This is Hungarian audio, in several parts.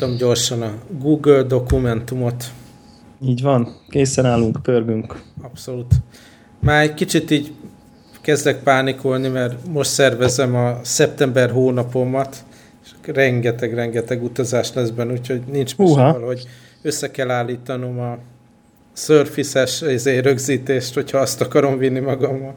Megnyitom gyorsan a Google dokumentumot. Így van, készen állunk, pörgünk. Abszolút. Már egy kicsit így kezdek pánikolni, mert most szervezem a szeptember hónapomat, és rengeteg-rengeteg utazás lesz benne, úgyhogy nincs most hogy össze kell állítanom a Surface-es izé, rögzítést, hogyha azt akarom vinni magammal.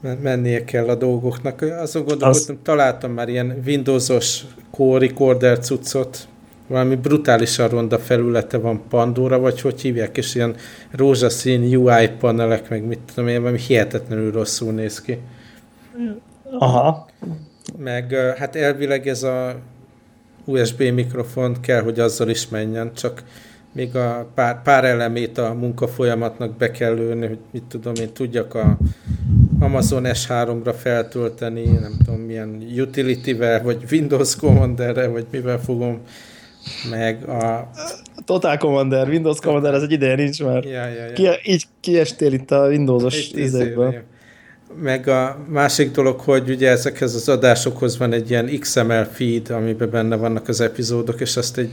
Mennie kell a dolgoknak. Azon gondolkodtam, Az... találtam már ilyen Windowsos core recorder cuccot, valami brutálisan ronda felülete van Pandora, vagy hogy hívják, és ilyen rózsaszín UI panelek, meg mit tudom én, valami hihetetlenül rosszul néz ki. Aha. Meg hát elvileg ez a USB mikrofon kell, hogy azzal is menjen, csak még a pár, pár elemét a munkafolyamatnak be kell lőni, hogy mit tudom én, tudjak a Amazon S3-ra feltölteni, nem tudom milyen utility-vel, vagy Windows Commander-re, vagy mivel fogom meg a... Total Commander, Windows Commander, ez egy ideje nincs már. Ja, ja, ja. Ki, így kiestél itt a Windows-os izékből. Meg a másik dolog, hogy ugye ezekhez az adásokhoz van egy ilyen XML feed, amiben benne vannak az epizódok, és azt egy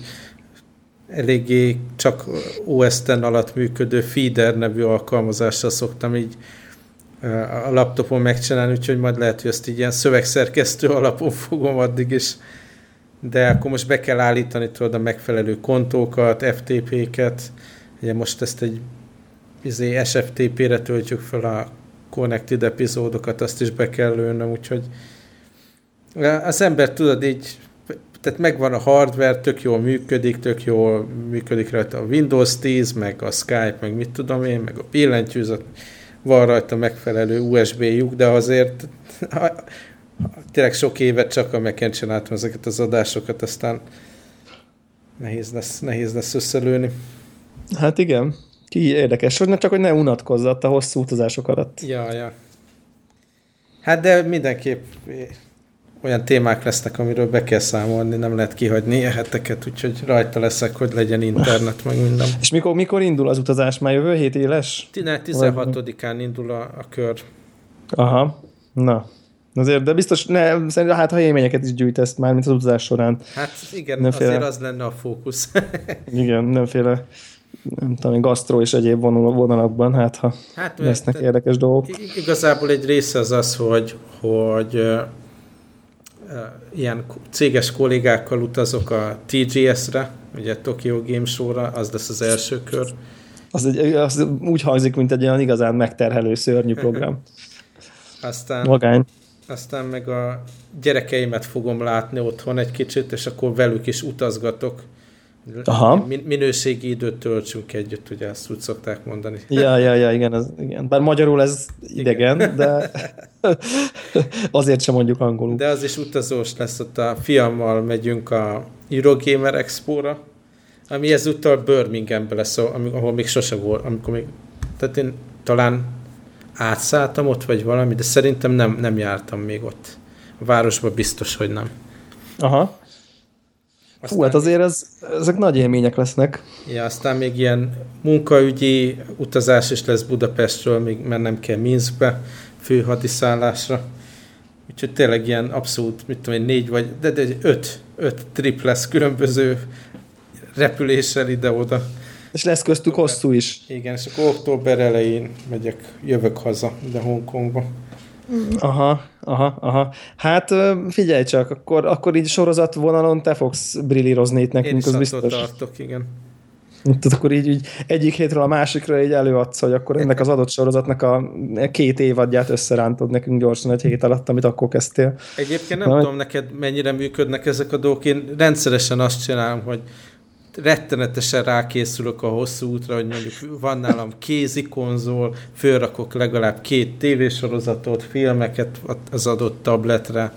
eléggé csak OS X alatt működő Feeder nevű alkalmazással szoktam így a laptopon megcsinálni, úgyhogy majd lehet, hogy ezt így ilyen szövegszerkesztő alapon fogom addig is. De akkor most be kell állítani tudod a megfelelő kontókat, FTP-ket, ugye most ezt egy izé, SFTP-re töltjük fel a connected epizódokat, azt is be kell lőnöm, úgyhogy az ember tudod így, tehát megvan a hardware, tök jól működik, tök jól működik rajta a Windows 10, meg a Skype, meg mit tudom én, meg a billentyűzet, van rajta megfelelő USB lyuk, de azért tényleg sok évet csak a mac csináltam ezeket az adásokat, aztán nehéz lesz, nehéz lesz összelőni. Hát igen. Ki érdekes, hogy csak hogy ne unatkozzatt a hosszú utazások alatt. Ja, ja. Hát de mindenképp olyan témák lesznek, amiről be kell számolni, nem lehet kihagyni ilyen heteket, úgyhogy rajta leszek, hogy legyen internet, meg minden. És mikor, mikor indul az utazás? Már jövő hét éles? 16-án indul a, a kör. Aha, na. Azért, de biztos, ne, szerintem hát ha élményeket is gyűjtesz már, mint az utazás során. Hát igen, nemféle, azért az lenne a fókusz. igen, nemféle nem tudom, gasztró és egyéb vonalakban, hát ha hát, lesznek érdekes dolgok. Igazából egy része az az, hogy, hogy ilyen céges kollégákkal utazok a TGS-re, ugye Tokyo Game Show-ra, az lesz az első kör. Az, egy, az úgy hangzik, mint egy olyan igazán megterhelő, szörnyű program. Aztán Magány aztán meg a gyerekeimet fogom látni otthon egy kicsit, és akkor velük is utazgatok. Aha. Min- minőségi időt töltsünk együtt, ugye ezt úgy szokták mondani. Ja, ja, ja, igen, ez, igen. Bár magyarul ez idegen, igen. de azért sem mondjuk angolul. De az is utazós lesz, ott a fiammal megyünk a Eurogamer Expo-ra, ami ezúttal Birminghambe lesz, ahol még sose volt, amikor még, tehát én talán átszálltam ott, vagy valami, de szerintem nem, nem jártam még ott. A városban biztos, hogy nem. Aha. Aztán Hú, hát azért ez, ezek nagy élmények lesznek. Ja, aztán még ilyen munkaügyi utazás is lesz Budapestről, még mennem kell Minskbe, főhadiszállásra. Úgyhogy tényleg ilyen abszolút, mit tudom én, négy vagy, de, de öt, öt trip lesz különböző repüléssel ide-oda. És lesz köztük hosszú is. Igen, és akkor október elején megyek, jövök haza de Hongkongba. Aha, aha, aha. Hát figyelj csak, akkor, akkor így vonanon te fogsz brillírozni itt nekünk, Én az biztos. tartok, igen. Tehát akkor így, így egyik hétről a másikra így előadsz, hogy akkor ennek az adott sorozatnak a két évadját összerántod nekünk gyorsan egy hét alatt, amit akkor kezdtél. Egyébként nem Na, tudom neked mennyire működnek ezek a dolgok. Én rendszeresen azt csinálom, hogy rettenetesen rákészülök a hosszú útra, hogy mondjuk van nálam kézi konzol, fölrakok legalább két tévésorozatot, filmeket az adott tabletre,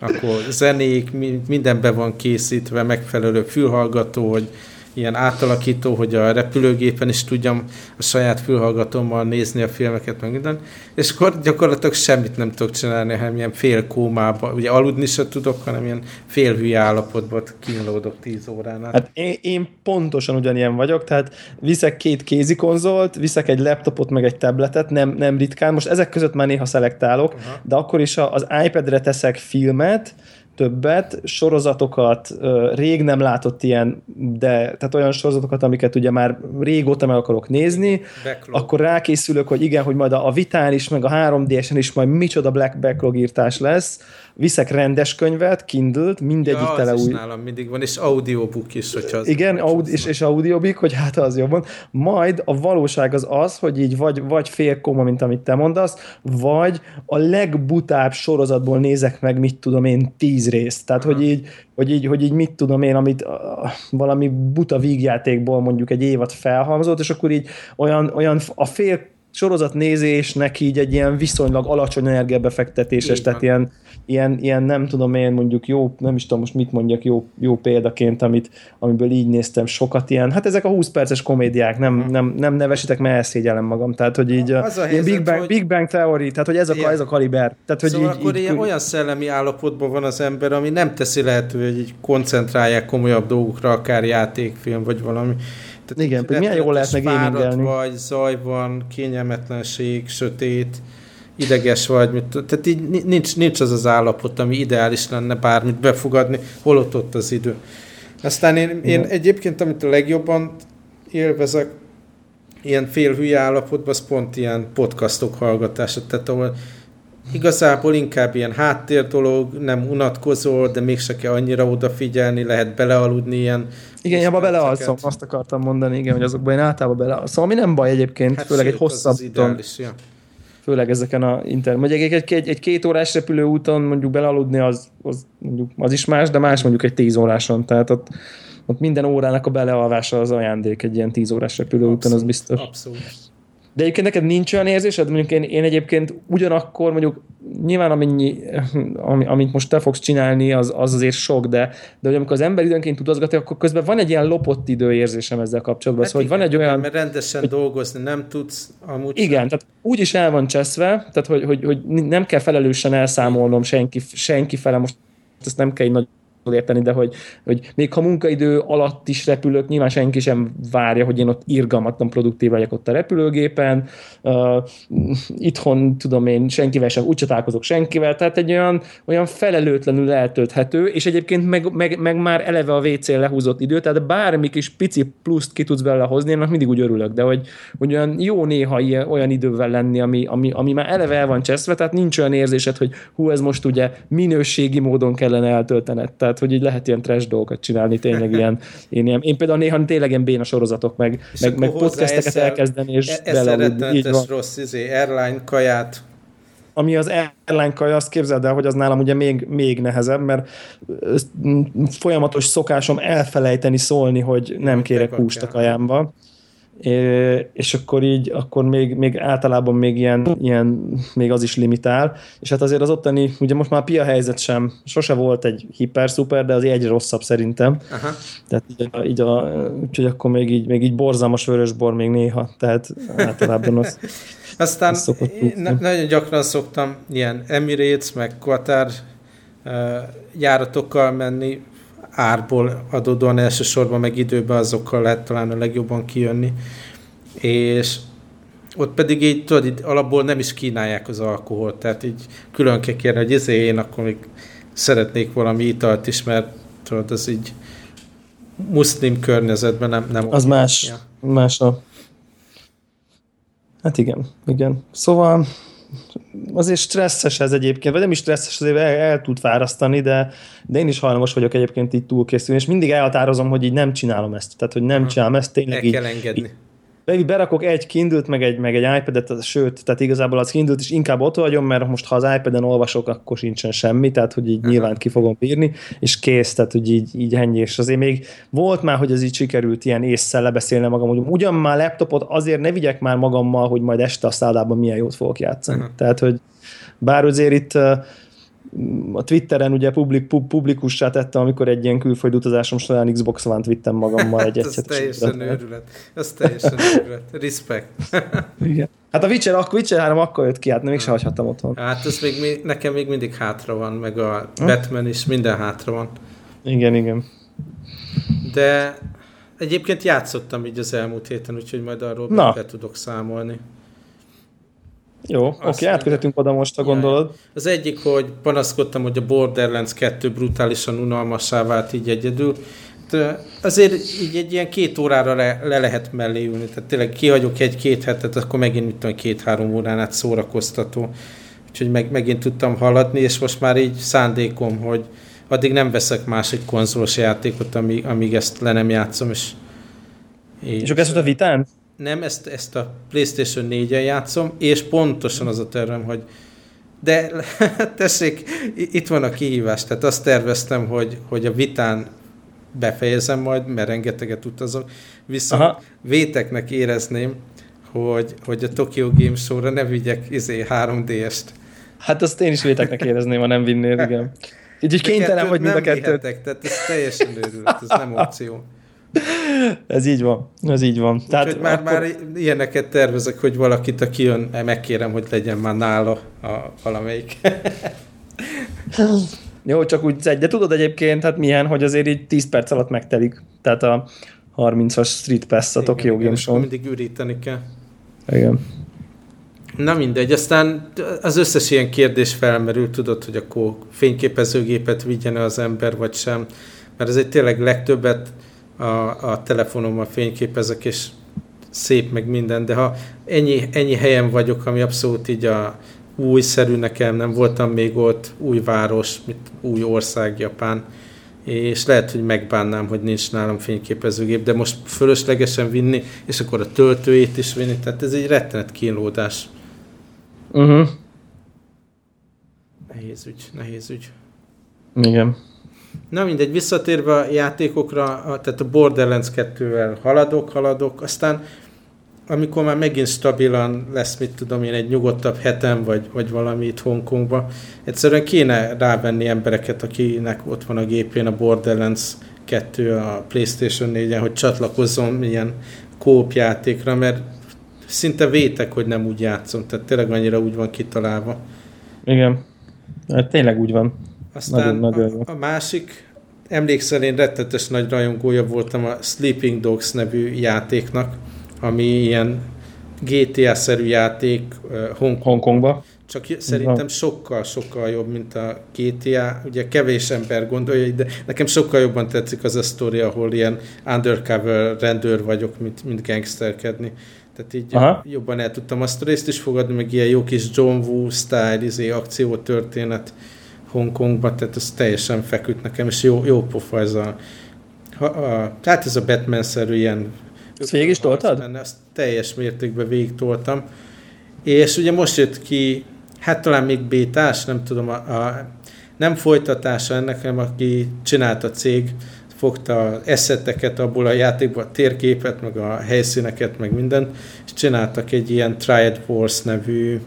akkor zenék, minden be van készítve, megfelelő fülhallgató, hogy ilyen átalakító, hogy a repülőgépen is tudjam a saját fülhallgatómmal nézni a filmeket, meg minden, és akkor gyakorlatilag semmit nem tudok csinálni, hanem ilyen fél kómába, ugye aludni se tudok, hanem ilyen fél hülye állapotban kínlódok tíz órán Hát én, én pontosan ugyanilyen vagyok, tehát viszek két kézi konzolt, viszek egy laptopot, meg egy tabletet, nem, nem ritkán, most ezek között már néha szelektálok, uh-huh. de akkor is az iPad-re teszek filmet, többet, sorozatokat, rég nem látott ilyen, de tehát olyan sorozatokat, amiket ugye már régóta meg akarok nézni, backlog. akkor rákészülök, hogy igen, hogy majd a Vitán is, meg a 3DS-en is majd micsoda Black Backlog írtás lesz, viszek rendes könyvet, Kindle-t, mindegyik ja, tele új. nálam mindig van, és audiobook is, hogyha az Igen, aud- és, és audiobook, hogy hát az jobban. Majd a valóság az az, hogy így vagy, vagy fél koma, mint amit te mondasz, vagy a legbutább sorozatból nézek meg, mit tudom én, tíz részt. Tehát, hogy így, hogy így, hogy így mit tudom én, amit uh, valami buta vígjátékból mondjuk egy évad felhalmozott, és akkor így olyan, olyan a fél sorozatnézésnek így egy ilyen viszonylag alacsony energiabefektetéses, tehát ilyen, ilyen, ilyen, nem tudom én mondjuk jó, nem is tudom most mit mondjak jó, jó példaként, amit, amiből így néztem sokat ilyen, hát ezek a 20 perces komédiák, nem, hmm. nem, nem nevesítek, mert elszégyellem magam, tehát hogy így az a helyzet, Big, Bang, hogy... Big Bang Theory, tehát hogy ez a, ez a kaliber. Tehát, hogy szóval így, akkor így, ilyen, olyan szellemi állapotban van az ember, ami nem teszi lehetővé, hogy így koncentrálják komolyabb dolgokra, akár játékfilm, vagy valami tehát Igen, milyen jól lehetne gamingelni. vagy, zaj van, kényelmetlenség, sötét, ideges vagy, tehát így nincs, nincs az az állapot, ami ideális lenne bármit befogadni, holott ott az idő. Aztán én, én egyébként, amit a legjobban élvezek, ilyen félhülye állapotban, az pont ilyen podcastok hallgatása, tehát ahol igazából inkább ilyen háttér dolog, nem unatkozol, de mégse kell annyira odafigyelni, lehet belealudni ilyen. Igen, abba belealszom, azt akartam mondani, igen, hogy azokban én általában belealszom, ami nem baj egyébként, hát főleg egy hosszabb az ideális, ja. Főleg ezeken a internet. Mondjuk egy, egy, egy, két órás repülőúton mondjuk belealudni, az, az, mondjuk, az is más, de más mondjuk egy tíz óráson. Tehát ott, ott minden órának a belealvása az ajándék egy ilyen tíz órás repülőúton, az biztos. Abszolút. De egyébként neked nincs olyan érzésed? Mondjuk én, én egyébként ugyanakkor mondjuk nyilván amennyi, ami, amit most te fogsz csinálni, az, az azért sok, de, de hogy amikor az ember időnként utazgat, akkor közben van egy ilyen lopott időérzésem ezzel kapcsolatban. Hát szóval, igen, hogy van egy olyan... Mert rendesen hogy, dolgozni nem tudsz amúgy Igen, sem. tehát úgy is el van cseszve, tehát hogy, hogy, hogy nem kell felelősen elszámolnom senki, senki fele, most ezt nem kell egy nagy érteni, de hogy, hogy még ha munkaidő alatt is repülök, nyilván senki sem várja, hogy én ott irgalmatlan produktív legyek ott a repülőgépen. Uh, itthon, tudom én, senkivel sem úgy találkozok senkivel, tehát egy olyan, olyan felelőtlenül eltölthető, és egyébként meg, meg, meg már eleve a WC lehúzott idő, tehát bármi kis pici pluszt ki tudsz vele hozni, én mindig úgy örülök, de hogy, hogy olyan jó néha ilyen, olyan idővel lenni, ami, ami, ami már eleve el van cseszve, tehát nincs olyan érzésed, hogy hú, ez most ugye minőségi módon kellene eltöltened. Tehát tehát hogy így lehet ilyen trash dolgokat csinálni, tényleg ilyen, én, ilyen, én például néha tényleg ilyen béna sorozatok, meg, meg, meg podcasteket elkezdeni, és e- bele, így van. rossz izé, airline kaját, ami az airline kaja, azt képzeld el, hogy az nálam ugye még, még nehezebb, mert folyamatos szokásom elfelejteni szólni, hogy nem kérek húst a kajámba és akkor így, akkor még, még általában még ilyen, ilyen, még az is limitál, és hát azért az ottani, ugye most már a pia helyzet sem, sose volt egy hiper-szuper, de az egyre rosszabb szerintem. Aha. Tehát így, a, így a, úgyhogy akkor még így, még így borzalmas vörösbor még néha, tehát általában az Aztán ne, nagyon gyakran szoktam ilyen Emirates, meg Qatar uh, járatokkal menni, árból adódóan elsősorban meg időben azokkal lehet talán a legjobban kijönni. És ott pedig így, tudod, így alapból nem is kínálják az alkoholt, tehát így külön kell kérni, hogy ezért én akkor még szeretnék valami italt is, mert tudod, az így muszlim környezetben nem... nem az más, ja. más a... Hát igen, igen. Szóval azért stresszes ez egyébként, vagy nem is stresszes, azért el, el tud fárasztani, de, de én is hajlamos vagyok egyébként így túlkészülni, és mindig elhatározom, hogy így nem csinálom ezt. Tehát, hogy nem csinálom ezt, tényleg El így, kell engedni. Így, berakok egy kindle meg egy, meg egy iPad-et, sőt, tehát igazából az kindle is inkább ott vagyom, mert most ha az iPad-en olvasok, akkor sincsen semmi, tehát hogy így uh-huh. nyilván ki fogom bírni, és kész, tehát hogy így, így ennyi, és azért még volt már, hogy ez így sikerült ilyen észszel lebeszélni magam, hogy ugyan már laptopot azért ne vigyek már magammal, hogy majd este a szállában milyen jót fogok játszani. Uh-huh. Tehát, hogy bár azért itt a Twitteren ugye publik, pub, publikussá tettem, amikor egy ilyen külföldi utazásom során Xbox One-t vittem magammal egy hát, Ez teljesen őrület. Ez teljesen őrület. Respect. Igen. Hát a Witcher, a Witcher 3 akkor jött ki, hát még se hagyhattam otthon. Hát ez még, nekem még mindig hátra van, meg a hm? Batman is, minden hátra van. Igen, igen. De egyébként játszottam így az elmúlt héten, úgyhogy majd arról be tudok számolni. Jó, oké, okay, átközetünk oda most, a gondolod. Az egyik, hogy panaszkodtam, hogy a Borderlands 2 brutálisan unalmassá vált így egyedül. De azért így egy ilyen két órára le, le lehet mellé ülni. Tehát tényleg kihagyok egy-két hetet, akkor megint mit tudom, két-három órán át szórakoztató. Úgyhogy meg, megint tudtam haladni, és most már így szándékom, hogy addig nem veszek másik konzolos játékot, amíg, amíg ezt le nem játszom, és és, és akkor ezt a vitán? Nem, ezt, ezt a PlayStation 4-en játszom, és pontosan az a tervem, hogy de tessék, itt van a kihívás, tehát azt terveztem, hogy, hogy a vitán befejezem majd, mert rengeteget utazok, viszont Aha. véteknek érezném, hogy, hogy a Tokyo Game Show-ra ne vigyek izé 3D-est. Hát azt én is véteknek érezném, ha nem vinnél, igen. Így kénytelen vagy mind a kettőt. Vihetek, tehát ez teljesen őrült, ez nem opció. Ez így van, ez így van. Tehát Úgyhogy már, akkor... már ilyeneket tervezek, hogy valakit, aki jön, megkérem, hogy legyen már nála a valamelyik. Jó, csak úgy egy, de tudod egyébként, hát milyen, hogy azért így 10 perc alatt megtelik. Tehát a 30-as Street Pass a Tokyo Game Show. mindig üríteni kell. Igen. Na mindegy, aztán az összes ilyen kérdés felmerül, tudod, hogy akkor fényképezőgépet vigyen az ember, vagy sem. Mert ez egy tényleg legtöbbet a, a telefonommal fényképezek, és szép meg minden, de ha ennyi, ennyi helyen vagyok, ami abszolút így a újszerű nekem, nem voltam még ott, új város, mit, új ország, Japán, és lehet, hogy megbánnám, hogy nincs nálam fényképezőgép, de most fölöslegesen vinni, és akkor a töltőjét is vinni, tehát ez egy rettenet kínlódás. Uh-huh. Nehéz ügy, nehéz ügy. Igen. Na mindegy, visszatérve a játékokra, tehát a Borderlands 2-vel haladok, haladok, aztán amikor már megint stabilan lesz, mit tudom én, egy nyugodtabb hetem, vagy, vagy valami itt Hongkongba, egyszerűen kéne rávenni embereket, akinek ott van a gépén a Borderlands 2 a Playstation 4-en, hogy csatlakozzon ilyen kóp játékra, mert szinte vétek, hogy nem úgy játszom, tehát tényleg annyira úgy van kitalálva. Igen, hát tényleg úgy van. Aztán nagyon, nagyon a, a másik, emlékszel, én rettetes nagy rajongója voltam a Sleeping Dogs nevű játéknak, ami ilyen GTA-szerű játék Hong Hongkongba. Csak szerintem sokkal-sokkal jobb, mint a GTA. Ugye kevés ember gondolja, de nekem sokkal jobban tetszik az a sztori, ahol ilyen undercover rendőr vagyok, mint, mint gangsterkedni. Tehát így Aha. jobban el tudtam azt a részt is fogadni, meg ilyen jó kis John Woo style, izé, akciótörténet Hongkongba, tehát ez teljesen feküdt nekem, és jó, jó pofa ez a, a, a tehát ez a Batman-szerű ilyen ezt végig is toltad? Benne, azt teljes mértékben végig toltam. És ugye most jött ki, hát talán még bétás, nem tudom, a, a nem folytatása ennek, hanem aki csinálta a cég, fogta az eszeteket abból a játékból, a térképet, meg a helyszíneket, meg mindent, és csináltak egy ilyen Triad Wars nevű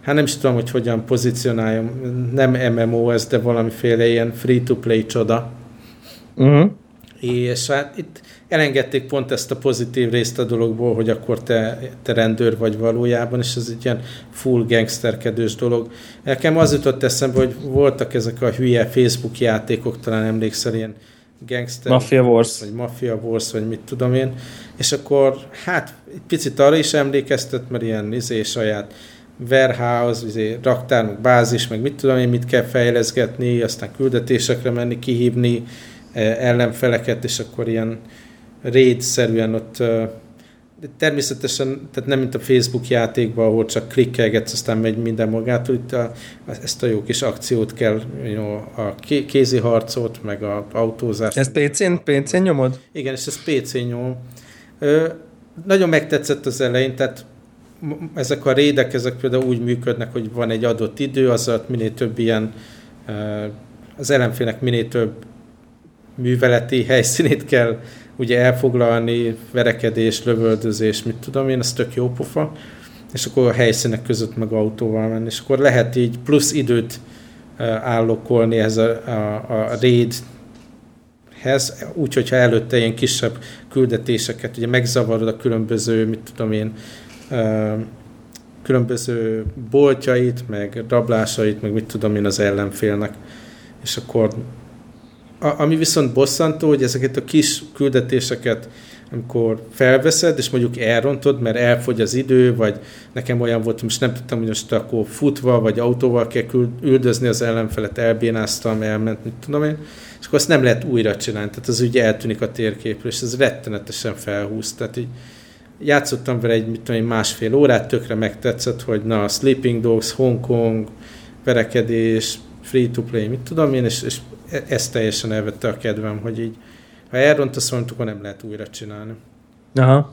hát nem is tudom, hogy hogyan pozícionáljam, nem MMO ez, de valamiféle ilyen free-to-play csoda. Uh-huh. És hát itt elengedték pont ezt a pozitív részt a dologból, hogy akkor te, te rendőr vagy valójában, és ez egy ilyen full gangsterkedős dolog. Nekem az jutott eszembe, hogy voltak ezek a hülye Facebook játékok, talán emlékszel, ilyen gangster... Mafia Wars. Vagy Mafia Wars, vagy mit tudom én. És akkor hát egy picit arra is emlékeztet, mert ilyen izé saját warehouse, izé, raktár, meg bázis, meg mit tudom én, mit kell fejleszgetni, aztán küldetésekre menni, kihívni eh, ellenfeleket, és akkor ilyen raid-szerűen ott de természetesen, tehát nem mint a Facebook játékban, ahol csak klikkelgetsz, aztán megy minden magától, itt a, ezt a jó kis akciót kell, jó, a kézi harcot, meg a autózást. Ez PC-n, PC-n nyomod? Igen, és ez PC-n nyom. Ö, nagyon megtetszett az elején, tehát ezek a rédek, ezek például úgy működnek, hogy van egy adott idő, az alatt minél több ilyen, az ellenfélnek minél több műveleti helyszínét kell ugye elfoglalni, verekedés, lövöldözés, mit tudom én, ez tök jó pofa, és akkor a helyszínek között meg autóval menni, és akkor lehet így plusz időt állokolni ez a, a, a raid hez, úgy, hogyha előtte ilyen kisebb küldetéseket, ugye megzavarod a különböző, mit tudom én, különböző boltjait, meg rablásait, meg mit tudom én az ellenfélnek. És akkor a, ami viszont bosszantó, hogy ezeket a kis küldetéseket amikor felveszed, és mondjuk elrontod, mert elfogy az idő, vagy nekem olyan volt, most nem tudtam, hogy most akkor futva, vagy autóval kell üldözni az ellenfelet, elbénáztam, elment, mit tudom én, és akkor azt nem lehet újra csinálni, tehát az ugye eltűnik a térképről, és ez rettenetesen felhúz, tehát így játszottam vele egy, mit tudom másfél órát, tökre megtetszett, hogy na, Sleeping Dogs, Hongkong, verekedés, free-to-play, mit tudom én, és, és ez teljesen elvette a kedvem, hogy így ha elrontasz valamit, akkor nem lehet újra csinálni. Aha.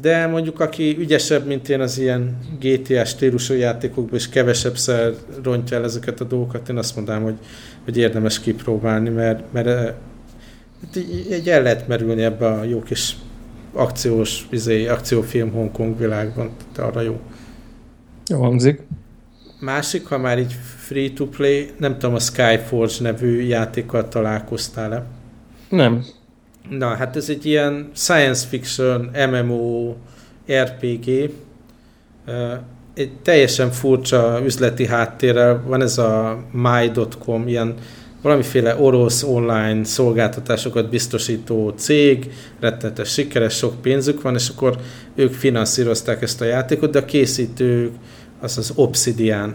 De mondjuk, aki ügyesebb, mint én az ilyen GTA stílusú játékokban, és kevesebbszer rontja el ezeket a dolgokat, én azt mondanám, hogy, hogy érdemes kipróbálni, mert, mert eh, egy el lehet merülni ebbe a jó kis akciós, vizé, akciófilm Hongkong világban, tehát arra jó. Jó hangzik. Másik, ha már így free-to-play, nem tudom, a Skyforge nevű játékkal találkoztál-e? Nem. Na, hát ez egy ilyen science fiction, MMO, RPG, egy teljesen furcsa üzleti háttérrel van ez a my.com, ilyen valamiféle orosz online szolgáltatásokat biztosító cég, rettenetes sikeres, sok pénzük van, és akkor ők finanszírozták ezt a játékot, de a készítők az az Obsidian,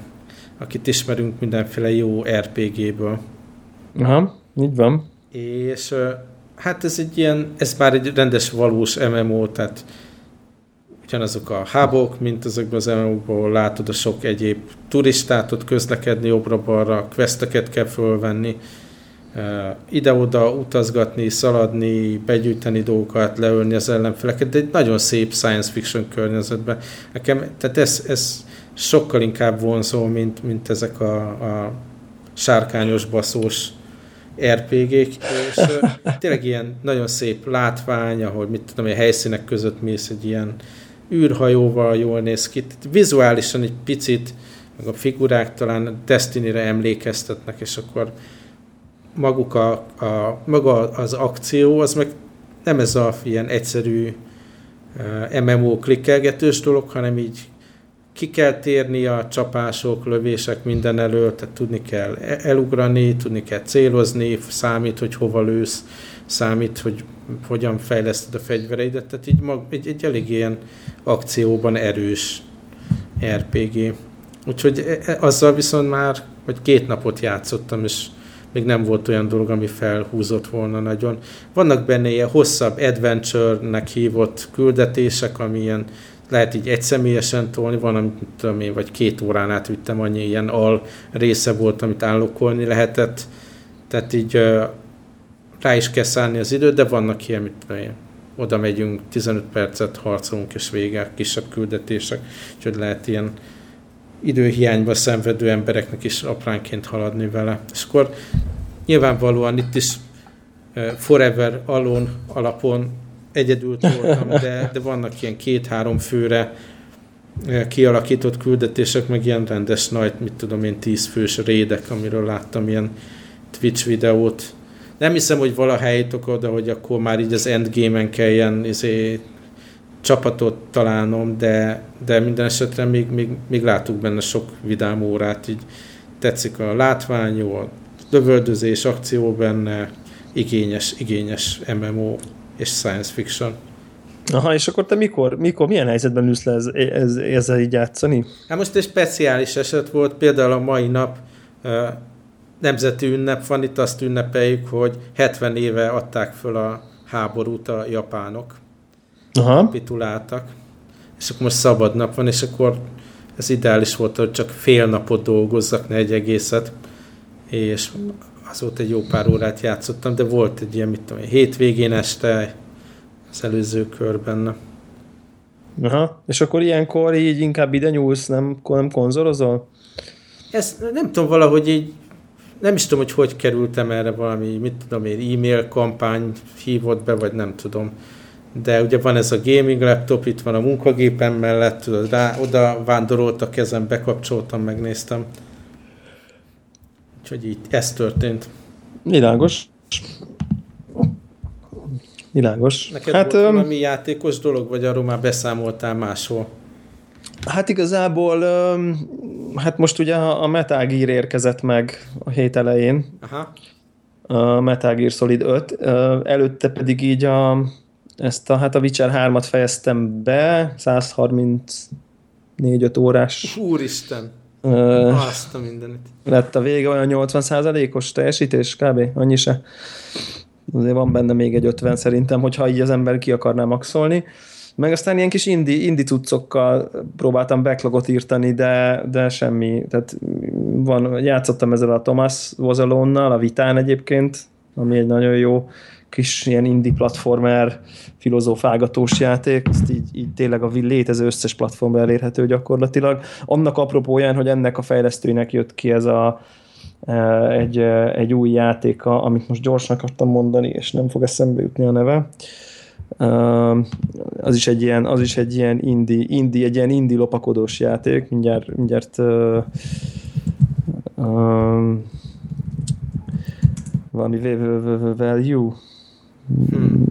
akit ismerünk mindenféle jó RPG-ből. Aha, így van. És hát ez egy ilyen, ez már egy rendes valós MMO, tehát ugyanazok a hubok, mint azokban az MMO-ból látod a sok egyéb turistát ott közlekedni jobbra-balra, questeket kell fölvenni, ide-oda utazgatni, szaladni, begyűjteni dolgokat, leölni az ellenfeleket, de egy nagyon szép science fiction környezetben. Nekem, tehát ez, ez sokkal inkább vonzó, mint, mint ezek a, a sárkányos baszós RPG-k, és tényleg ilyen nagyon szép látvány, ahogy mit tudom, a helyszínek között mész egy ilyen űrhajóval, jól néz ki. Vizuálisan egy picit, meg a figurák talán Destiny-re emlékeztetnek, és akkor maguk a, a, maga az akció, az meg nem ez a ilyen egyszerű uh, MMO klikkelgetős dolog, hanem így ki kell térni a csapások, lövések minden elől, tehát tudni kell e- elugrani, tudni kell célozni, számít, hogy hova lősz, számít, hogy hogyan fejleszted a fegyvereidet, tehát így mag, egy, egy elég ilyen akcióban erős RPG. Úgyhogy e- e- azzal viszont már, hogy két napot játszottam, és még nem volt olyan dolog, ami felhúzott volna nagyon. Vannak benne ilyen hosszabb adventure-nek hívott küldetések, ami ilyen lehet így egyszemélyesen tolni, van, amit tudom én, vagy két órán át vittem, annyi ilyen al része volt, amit állokolni lehetett, tehát így rá is kell szállni az időt, de vannak ilyen, mit tudom én, oda megyünk, 15 percet harcolunk, és vége, kisebb küldetések, úgyhogy lehet ilyen időhiányba szenvedő embereknek is apránként haladni vele. És akkor nyilvánvalóan itt is Forever Alone alapon egyedül voltam, de, de vannak ilyen két-három főre kialakított küldetések, meg ilyen rendes nagy, mit tudom én, tíz fős rédek, amiről láttam ilyen Twitch videót. Nem hiszem, hogy valaha eljutok oda, hogy akkor már így az endgame-en kelljen izé, csapatot találnom, de, de minden esetre még, még, még látunk benne sok vidám órát, így tetszik a látvány, jó, a lövöldözés, akció benne, igényes, igényes MMO és science fiction. Aha, és akkor te mikor, mikor milyen helyzetben ülsz le ez, ez, ezzel így játszani? Hát most egy speciális eset volt, például a mai nap nemzeti ünnep van, itt azt ünnepeljük, hogy 70 éve adták föl a háborút a japánok. Aha. Kapituláltak. És akkor most szabad nap van, és akkor ez ideális volt, hogy csak fél napot dolgozzak, ne egy egészet. És azóta egy jó pár órát játszottam, de volt egy ilyen, mit tudom, hétvégén este az előző körben. Aha, és akkor ilyenkor így inkább ide nyúlsz, nem, nem konzolozol? Ezt nem tudom, valahogy így nem is tudom, hogy hogy kerültem erre valami, mit tudom én, e-mail kampány hívott be, vagy nem tudom. De ugye van ez a gaming laptop, itt van a munkagépem mellett, tudod, rá, oda vándorolt a kezem, bekapcsoltam, megnéztem. Úgyhogy így ez történt. Világos. Világos. Neked hát, volt valami játékos dolog, vagy arról már beszámoltál máshol? Hát igazából, hát most ugye a Metal Gear érkezett meg a hét elején. Aha. A Metal Gear Solid 5. Előtte pedig így a, ezt a, hát a Witcher 3-at fejeztem be, 134 órás. Úristen! Uh, Azt a mindenit. Lett a vége olyan 80%-os teljesítés, kb. Annyi se. Azért van benne még egy 50 szerintem, hogyha így az ember ki akarná maxolni. Meg aztán ilyen kis indi, indi cuccokkal próbáltam backlogot írtani, de, de semmi. Tehát van, játszottam ezzel a Thomas Wozalonnal, a Vitán egyébként, ami egy nagyon jó kis ilyen indie platformer filozófálgatós játék, azt így, így tényleg a létező összes platformra elérhető gyakorlatilag. Annak apropóján, hogy ennek a fejlesztőinek jött ki ez a e, egy, e, egy új játéka, amit most gyorsan akartam mondani, és nem fog eszembe jutni a neve. Uh, az is egy ilyen, az is egy ilyen indie, indie, egy ilyen indie lopakodós játék, mindjárt, mindjárt uh, uh, valami value Hmm.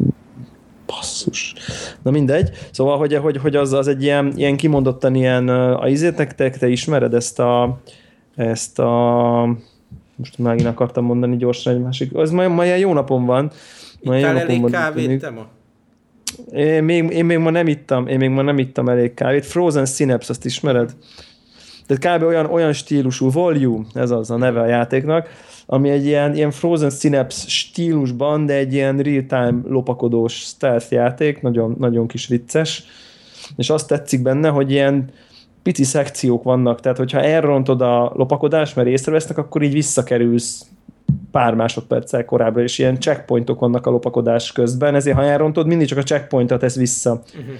Basszus. Na mindegy. Szóval, hogy, hogy, hogy az, az egy ilyen, ilyen kimondottan ilyen, a izétek, te, te ismered ezt a, ezt a most megint akartam mondani gyorsan egy másik, az ma, ma ilyen jó napon van. Ma Ittál elég van, kávét, te ma? Én még, én még ma nem ittam, én még ma nem ittam elég kávét. Frozen Synapse, azt ismered? Tehát kb. olyan, olyan stílusú, Volume, ez az a neve a játéknak, ami egy ilyen, ilyen Frozen Synapse stílusban, de egy ilyen real-time lopakodós stealth játék, nagyon, nagyon kis vicces, és azt tetszik benne, hogy ilyen pici szekciók vannak, tehát hogyha elrontod a lopakodást, mert észrevesznek, akkor így visszakerülsz pár másodperccel korábban, és ilyen checkpointok vannak a lopakodás közben, ezért ha elrontod, mindig csak a checkpointot tesz vissza. Uh-huh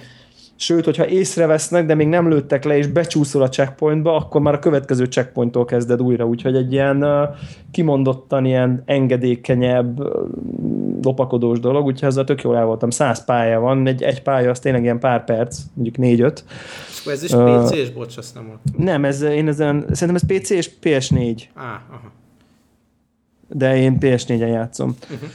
sőt, hogyha észrevesznek, de még nem lőttek le, és becsúszol a checkpointba, akkor már a következő checkpointtól kezded újra, úgyhogy egy ilyen kimondottan ilyen engedékenyebb, lopakodós dolog, úgyhogy ezzel tök jól el voltam. Száz pálya van, egy, egy pálya az tényleg ilyen pár perc, mondjuk négy-öt. Ez is uh, PC-s, bocs, azt nem volt. Nem, ez, én ezen, szerintem ez PC és PS4. Ah, aha. De én PS4-en játszom. Uh-huh.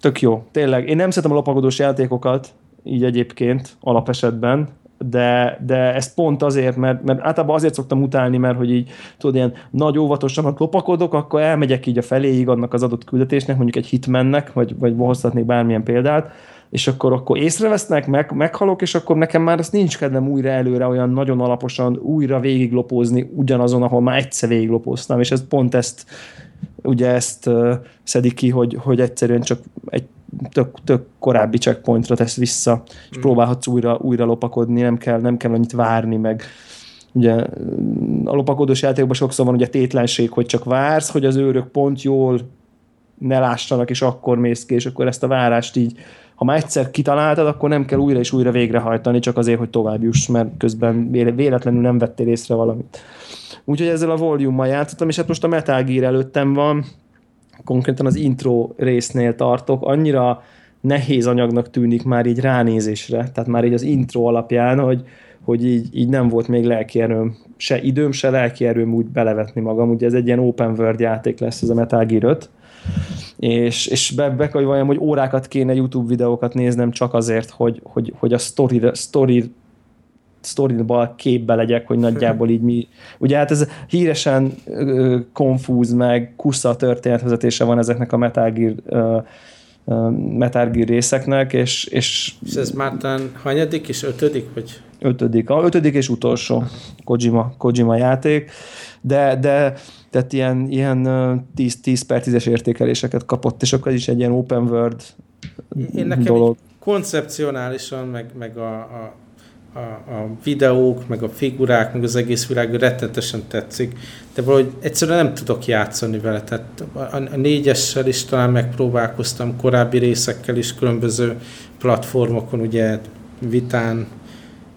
Tök jó, tényleg. Én nem szeretem a lopakodós játékokat, így egyébként alapesetben, de, de ez pont azért, mert, mert általában azért szoktam utálni, mert hogy így tudod, ilyen nagy óvatosan lopakodok, akkor elmegyek így a feléig annak az adott küldetésnek, mondjuk egy hitmennek, vagy, vagy hozhatnék bármilyen példát, és akkor, akkor észrevesznek, meg, meghalok, és akkor nekem már azt nincs kedvem újra előre olyan nagyon alaposan újra végiglopózni ugyanazon, ahol már egyszer végiglopóztam, és ez pont ezt ugye ezt szedik ki, hogy, hogy egyszerűen csak egy tök, tök korábbi checkpointra tesz vissza, és mm. próbálhatsz újra, újra lopakodni, nem kell, nem kell annyit várni, meg ugye a lopakodós játékban sokszor van ugye tétlenség, hogy csak vársz, hogy az őrök pont jól ne lássanak, és akkor mész ki, és akkor ezt a várást így, ha már egyszer kitaláltad, akkor nem kell újra és újra végrehajtani, csak azért, hogy tovább juss, mert közben véletlenül nem vettél észre valamit. Úgyhogy ezzel a volume játszottam, és hát most a Metal Gear előttem van, konkrétan az intro résznél tartok, annyira nehéz anyagnak tűnik már így ránézésre, tehát már így az intro alapján, hogy, hogy így, így nem volt még lelkierőm, se időm, se lelkierőm úgy belevetni magam. Ugye ez egy ilyen open world játék lesz, ez a Metal Gear 5, és, és be, be hogy órákat kéne YouTube videókat néznem csak azért, hogy, hogy, hogy a story, story sztoriba képbe legyek, hogy nagyjából így mi... Ugye hát ez híresen uh, konfúz, meg kusza történetvezetése van ezeknek a Metal Gear, uh, Metal Gear részeknek, és, és... És ez már talán hanyadik és ötödik, vagy? Ötödik, a ötödik és utolsó Kojima, Kojima játék, de, de tehát ilyen, ilyen 10, 10 per 10-es értékeléseket kapott, és akkor is egy ilyen open world Én nekem dolog. koncepcionálisan, meg, meg a, a a, a videók, meg a figurák, meg az egész világ rettetesen tetszik, de valahogy egyszerűen nem tudok játszani vele. Tehát a, a négyessel is talán megpróbálkoztam, korábbi részekkel is különböző platformokon, ugye Vitán,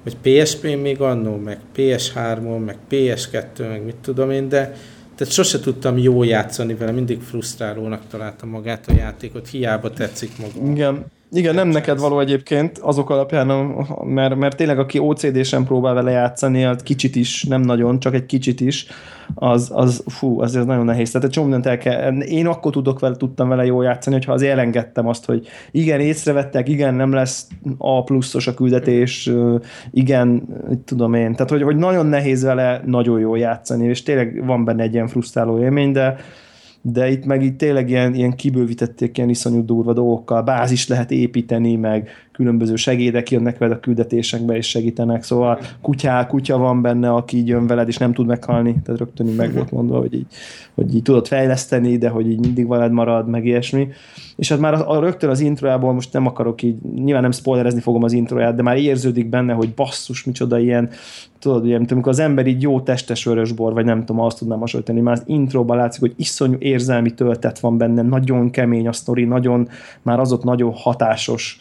vagy PSP még annó, meg PS3-on, meg PS2, meg mit tudom én, de tehát sose tudtam jó játszani vele, mindig frusztrálónak találtam magát a játékot, hiába tetszik maga. Igen, igen, nem neked való egyébként azok alapján, mert, mert tényleg aki OCD-sen próbál vele játszani, az kicsit is, nem nagyon, csak egy kicsit is, az, az fú, az, az nagyon nehéz. Tehát egy csomó el kell, én akkor tudok vele, tudtam vele jól játszani, hogyha azért elengedtem azt, hogy igen, észrevettek, igen, nem lesz A pluszos a küldetés, igen, tudom én. Tehát, hogy, hogy nagyon nehéz vele nagyon jól játszani, és tényleg van benne egy ilyen frusztráló élmény, de de itt meg itt tényleg ilyen, ilyen kibővítették ilyen iszonyú durva dolgokkal, bázis lehet építeni, meg különböző segédek jönnek veled a küldetésekbe és segítenek, szóval kutyá, kutya van benne, aki így jön veled és nem tud meghalni, tehát rögtön így meg volt mondva, hogy így, hogy így tudod fejleszteni, de hogy így mindig veled marad, meg ilyesmi. És hát már a, a rögtön az introjából most nem akarok így, nyilván nem spoilerezni fogom az introját, de már érződik benne, hogy basszus, micsoda ilyen, tudod, ilyen, amikor az ember így jó testes vörösbor, vagy nem tudom, azt tudnám hasonlítani, már az intróban látszik, hogy iszonyú érzelmi töltet van benne, nagyon kemény a sztori, nagyon, már az ott nagyon hatásos,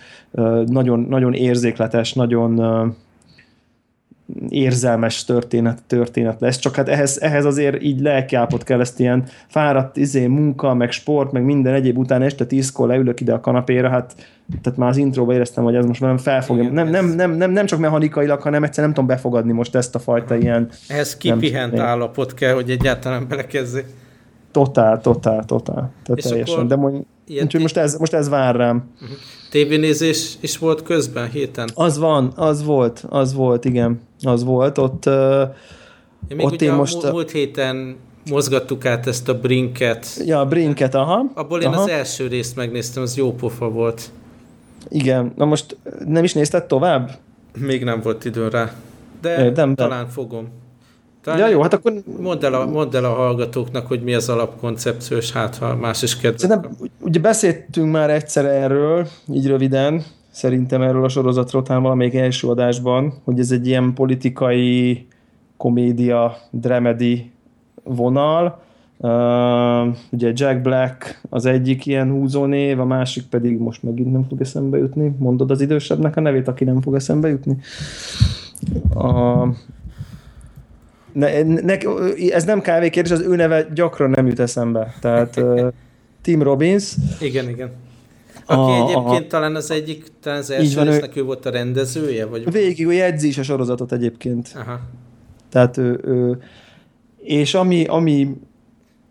nagyon, nagyon érzékletes, nagyon érzelmes történet, történet lesz, csak hát ehhez, ehhez azért így lelkiállapot kell ezt ilyen fáradt izé, munka, meg sport, meg minden egyéb után este tízkor leülök ide a kanapéra, hát tehát már az intróba éreztem, hogy ez most nem felfogja, nem, nem, nem, nem, nem csak mechanikailag, hanem egyszer nem tudom befogadni most ezt a fajta ilyen... Ehhez kipihent nem, állapot kell, hogy egyáltalán belekezdjék. Totál, totál, totál. Tehát teljesen. De mondj, úgyhogy most ez, most ez vár rám. Uh-huh. Tévénézés is volt közben héten? Az van, az volt, az volt, igen. Az volt. Ott, uh, még ott ugye én most... Múlt héten mozgattuk át ezt a Brinket. Ja, a Brinket, aha. Abból én aha. az első részt megnéztem, az jó pofa volt. Igen, na most nem is nézted tovább? Még nem volt idő rá. De nem, talán fogom. Talán ja, jó, hát akkor... Mondd el, a, mondd el a hallgatóknak, hogy mi az alapkoncepció, és hát ha más is kedve. Ugye beszéltünk már egyszer erről, így röviden, szerintem erről a sorozatról talán valamelyik első adásban, hogy ez egy ilyen politikai komédia, dramedy vonal. Uh, ugye Jack Black az egyik ilyen húzónév, a másik pedig most megint nem fog eszembe jutni. Mondod az idősebbnek a nevét, aki nem fog eszembe jutni? Uh, ne, ne, ez nem kávékérdés, az ő neve gyakran nem jut eszembe. Tehát uh, Tim Robbins. Igen, igen. Aki a, egyébként a, talán az egyik, talán az első van, résznek ő, ő volt a rendezője? Vagy... Végig ő jegyzi is a sorozatot egyébként. Aha. Tehát ő, ő és ami, ami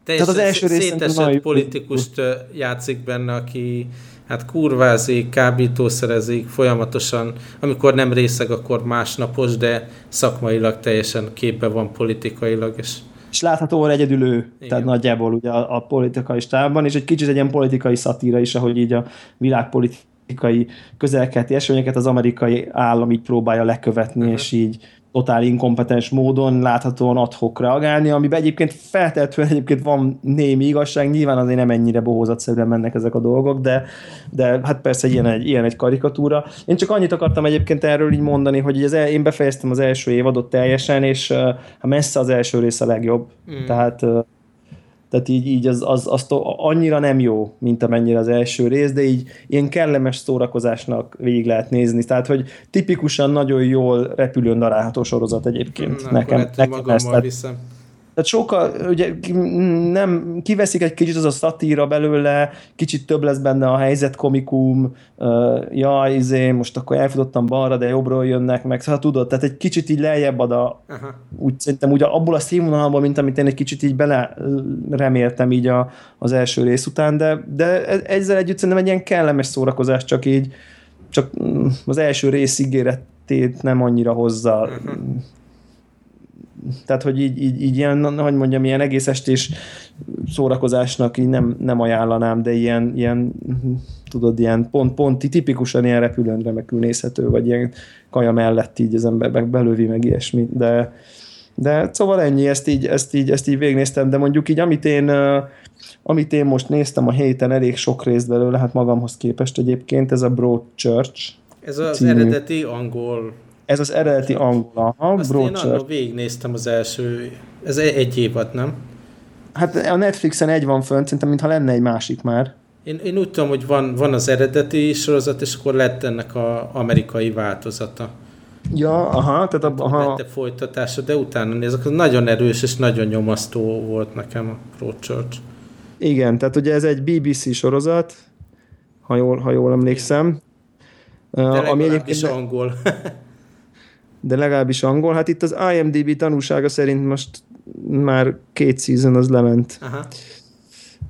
tehát az első részen politikust játszik benne, aki hát kurvázik, kábítószerezik, folyamatosan, amikor nem részeg, akkor másnapos, de szakmailag teljesen képbe van politikailag, és és láthatóan egyedül ő, Igen. tehát nagyjából ugye a, a politikai stábban, és egy kicsit egy ilyen politikai szatíra is, ahogy így a világpolitikai közelkelti eseményeket az amerikai állam így próbálja lekövetni, uh-huh. és így totál inkompetens módon láthatóan adhok reagálni, amiben egyébként feltehetően egyébként van némi igazság, nyilván azért nem ennyire bohózatszerűen mennek ezek a dolgok, de, de hát persze ilyen egy, ilyen egy karikatúra. Én csak annyit akartam egyébként erről így mondani, hogy az én befejeztem az első évadot teljesen, és uh, messze az első rész a legjobb. Mm. Tehát uh, tehát így, így az, az, az annyira nem jó, mint amennyire az első rész, de így ilyen kellemes szórakozásnak végig lehet nézni. Tehát, hogy tipikusan nagyon jól repülőn darálható sorozat egyébként. Na, nekem, nekem ezt, tehát, viszem. Tehát sokkal, ugye nem, kiveszik egy kicsit az a szatíra belőle, kicsit több lesz benne a helyzet komikum, uh, ja, izé, most akkor elfutottam balra, de jobbról jönnek meg, szóval tudod, tehát egy kicsit így lejjebb ad a, Aha. úgy szerintem úgy abból a színvonalból, mint amit én egy kicsit így bele reméltem így a, az első rész után, de, de e, ezzel együtt szerintem egy ilyen kellemes szórakozás, csak így, csak mm, az első rész ígéretét nem annyira hozza. Tehát, hogy így, így, így ilyen, hogy mondjam, ilyen egész estés szórakozásnak így nem, nem ajánlanám, de ilyen, ilyen tudod, ilyen pont, pont tipikusan ilyen repülőn remekül nézhető, vagy ilyen kaja mellett így az ember belővi meg ilyesmi, de, de szóval ennyi, ezt így, ezt így, ezt így végignéztem, de mondjuk így, amit én, amit én most néztem a héten, elég sok részt belőle, hát magamhoz képest egyébként, ez a Broad Church. Ez az című. eredeti angol ez az eredeti angol. Aha, Azt én annól végignéztem az első, ez egy évad, nem? Hát a Netflixen egy van fönt, szerintem mintha lenne egy másik már. Én, én úgy tudom, hogy van, van az eredeti sorozat, és akkor lett ennek a amerikai változata. Ja, aha, tehát a, aha. Lette folytatása, de utána nézek, az nagyon erős és nagyon nyomasztó volt nekem a Broadchurch. Igen, tehát ugye ez egy BBC sorozat, ha jól, ha jól emlékszem. De ami egyébként angol. de legalábbis angol. Hát itt az IMDb tanúsága szerint most már két season az lement. Aha.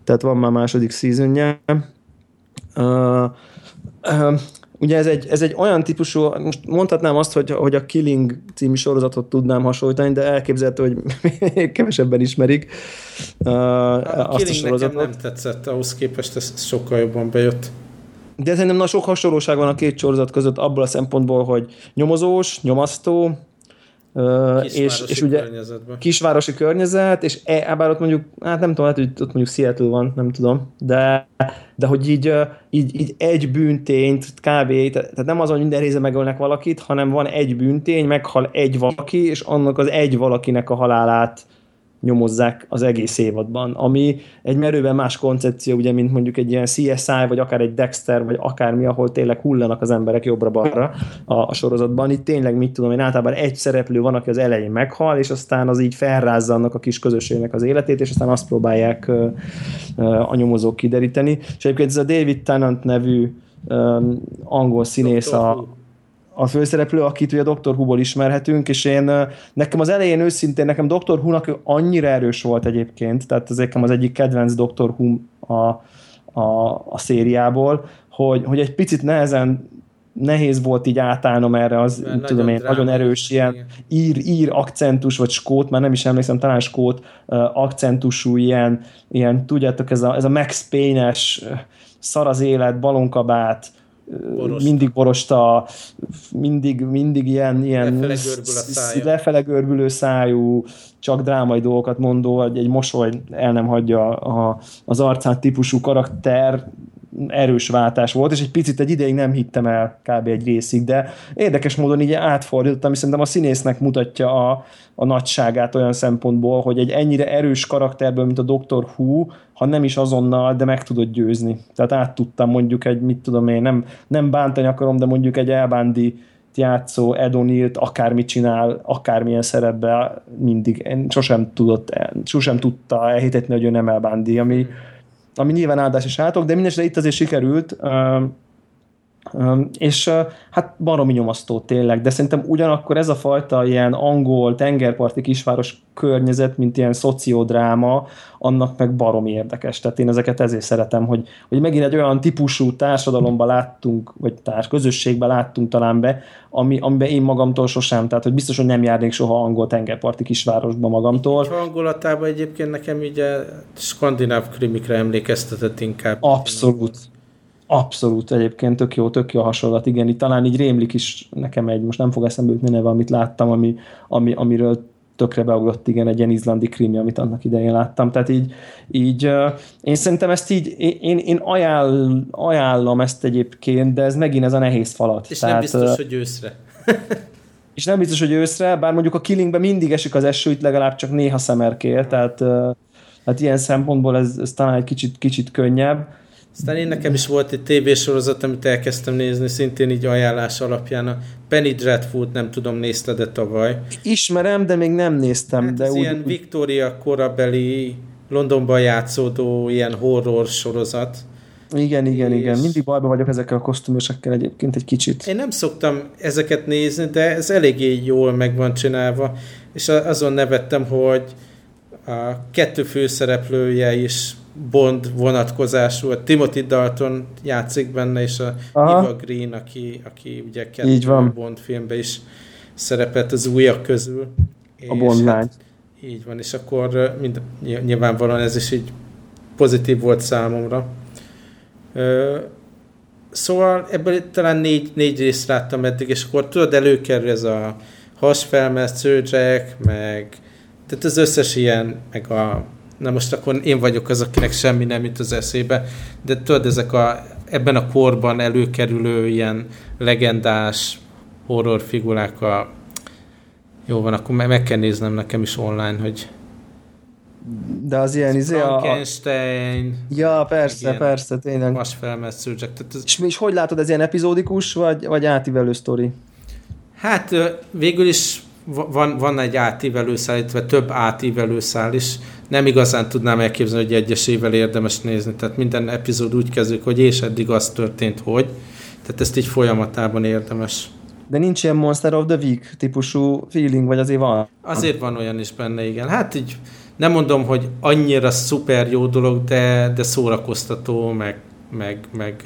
Tehát van már második seasonja. Uh, uh, ugye ez egy, ez egy olyan típusú, most mondhatnám azt, hogy, hogy a Killing című sorozatot tudnám hasonlítani, de elképzelhető, hogy kevesebben ismerik uh, a azt a sorozatot. nem tetszett, ahhoz képest ez sokkal jobban bejött. De szerintem na, sok hasonlóság van a két sorozat között abból a szempontból, hogy nyomozós, nyomasztó, és, és ugye kisvárosi környezet, és e, bár ott mondjuk, hát nem tudom, hát, hogy ott mondjuk Seattle van, nem tudom, de, de hogy így, így, így egy bűntényt kb. Tehát nem azon, hogy minden része megölnek valakit, hanem van egy bűntény, meghal egy valaki, és annak az egy valakinek a halálát nyomozzák az egész évadban, ami egy merőben más koncepció, ugye, mint mondjuk egy ilyen CSI, vagy akár egy Dexter, vagy akármi, ahol tényleg hullanak az emberek jobbra-balra a, a sorozatban. Itt tényleg, mit tudom én, általában egy szereplő van, aki az elején meghal, és aztán az így felrázza annak a kis közösségnek az életét, és aztán azt próbálják uh, uh, a nyomozók kideríteni. És egyébként ez a David Tennant nevű um, angol színész a, a főszereplő, akit ugye Dr. Huból ismerhetünk, és én nekem az elején őszintén, nekem Dr. Hu-nak annyira erős volt egyébként, tehát ez nekem az egyik kedvenc Dr. Hu a, a, a szériából, hogy, hogy egy picit nehezen nehéz volt így átállnom erre az, Mert tudom én, nagyon erős ilyen ír, ír akcentus, vagy skót, már nem is emlékszem, talán skót uh, akcentusú ilyen, ilyen, tudjátok, ez a, ez a Max Payne-es szar az élet, balonkabát, Borosta. mindig borosta, mindig, mindig ilyen, ilyen lefele, görbül lefele görbülő szájú, csak drámai dolgokat mondó, vagy egy mosoly el nem hagyja a, az arcán típusú karakter, erős váltás volt, és egy picit egy ideig nem hittem el kb. egy részig, de érdekes módon így átfordítottam, és szerintem a színésznek mutatja a, a nagyságát olyan szempontból, hogy egy ennyire erős karakterből, mint a Dr. Who, ha nem is azonnal, de meg tudod győzni. Tehát át tudtam mondjuk egy, mit tudom én, nem, nem bántani akarom, de mondjuk egy elbándi játszó Edonilt akármit csinál, akármilyen szerepben mindig én sosem tudott, sosem tudta elhitetni, hogy ő nem elbándi, ami, ami nyilván áldás és átok, de mindesetre itt azért sikerült, és hát baromi nyomasztó tényleg, de szerintem ugyanakkor ez a fajta ilyen angol, tengerparti kisváros környezet, mint ilyen szociodráma, annak meg baromi érdekes. Tehát én ezeket ezért szeretem, hogy, hogy megint egy olyan típusú társadalomba láttunk, vagy társ közösségbe láttunk talán be, ami, amiben én magamtól sosem, tehát hogy biztos, hogy nem járnék soha angol tengerparti kisvárosba magamtól. A hangulatában egyébként nekem ugye skandináv krimikre emlékeztetett inkább. Abszolút. Abszolút egyébként tök jó, tök jó hasonlat, igen, itt talán így rémlik is nekem egy, most nem fog eszembe jutni neve, amit láttam, ami, ami, amiről tökre beugrott, igen, egy ilyen izlandi krimi, amit annak idején láttam. Tehát így, így én szerintem ezt így, én, én ajánl, ajánlom ezt egyébként, de ez megint ez a nehéz falat. És Tehát, nem biztos, hogy őszre. és nem biztos, hogy őszre, bár mondjuk a Killingben mindig esik az eső, itt legalább csak néha szemerkél, tehát hát ilyen szempontból ez, ez talán egy kicsit, kicsit könnyebb aztán én nekem is volt egy tévésorozat, amit elkezdtem nézni, szintén így ajánlás alapján. A Penny Dreadful, nem tudom, nézted de tavaly. Ismerem, de még nem néztem. Hát de ez úgy, ilyen Victoria korabeli, Londonban játszódó ilyen horror sorozat. Igen, igen, és... igen. Mindig bajban vagyok ezekkel a kosztümösekkel egyébként egy kicsit. Én nem szoktam ezeket nézni, de ez eléggé jól meg van csinálva, és azon nevettem, hogy a kettő főszereplője is Bond vonatkozású, a Timothy Dalton játszik benne, és a Aha. Eva Green, aki, aki ugye kettő Bond filmben is szerepelt az újak közül. A Bond lány. Hát, így van, és akkor mind, nyilvánvalóan ez is így pozitív volt számomra. Szóval ebből talán négy, négy részt láttam eddig, és akkor tudod, előkerül ez a hasfelmert, meg tehát az összes ilyen, meg a na most akkor én vagyok az, akinek semmi nem jut az eszébe, de tudod, ezek a, ebben a korban előkerülő ilyen legendás horrorfigurák a jó van, akkor meg kell néznem nekem is online, hogy de az ilyen izé a... Frankenstein. Ja, persze, persze, tényleg. Más felmert szőzsek. Ez... És, és hogy látod, ez ilyen epizódikus, vagy, vagy átívelő sztori? Hát végül is van, van egy átívelő szál, illetve több átívelő szál is. Nem igazán tudnám elképzelni, hogy egyesével érdemes nézni. Tehát minden epizód úgy kezdődik, hogy és eddig az történt, hogy. Tehát ezt így folyamatában érdemes. De nincs ilyen Monster of the Week típusú feeling, vagy azért van? Azért van olyan is benne, igen. Hát így nem mondom, hogy annyira szuper jó dolog, de, de szórakoztató, meg, meg, meg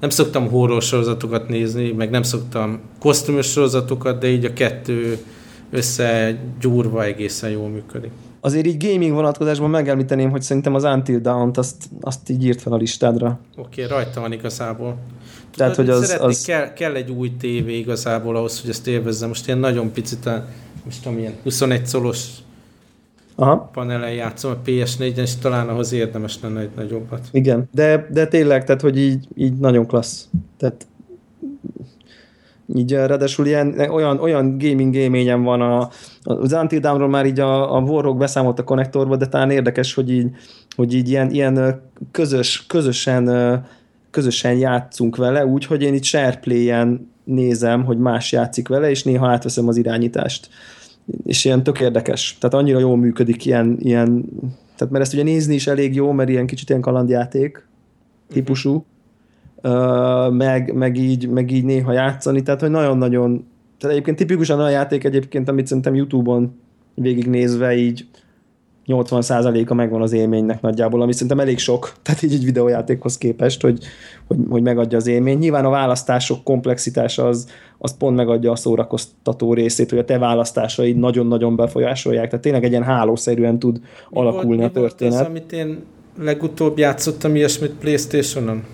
nem szoktam horror sorozatokat nézni, meg nem szoktam kosztümös sorozatokat, de így a kettő összegyúrva egészen jól működik. Azért így gaming vonatkozásban megemlíteném, hogy szerintem az Until Dawn-t azt, azt így írt fel a listádra. Oké, okay, rajta van igazából. Tehát, hogy az, az... Kell, kell, egy új tévé igazából ahhoz, hogy ezt élvezzem. Most ilyen nagyon picit, most tudom, ilyen 21 szolos Aha. panelen játszom a PS4-en, és talán ahhoz érdemes lenne egy nagyobbat. Igen, de, de tényleg, tehát hogy így, így nagyon klassz. Tehát így ráadásul ilyen, olyan, olyan gaming élményem van a, az Until Dawn-ról már így a, a Warhawk beszámolt a konnektorba, de talán érdekes, hogy így, hogy így ilyen, ilyen közös, közösen, közösen játszunk vele, úgyhogy én itt SharePlay-en nézem, hogy más játszik vele, és néha átveszem az irányítást. És ilyen tök érdekes. Tehát annyira jól működik ilyen, ilyen tehát mert ezt ugye nézni is elég jó, mert ilyen kicsit ilyen kalandjáték típusú, meg, meg, így, meg így néha játszani, tehát hogy nagyon-nagyon, tehát egyébként tipikusan a játék egyébként, amit szerintem Youtube-on végignézve így 80%-a megvan az élménynek nagyjából, ami szerintem elég sok, tehát így egy videójátékhoz képest, hogy, hogy, hogy megadja az élmény. Nyilván a választások komplexitása az, az pont megadja a szórakoztató részét, hogy a te választásaid nagyon-nagyon befolyásolják, tehát tényleg egy ilyen hálószerűen tud mi alakulni volt, a történet. Volt az, amit én legutóbb játszottam ilyesmit Playstation-on?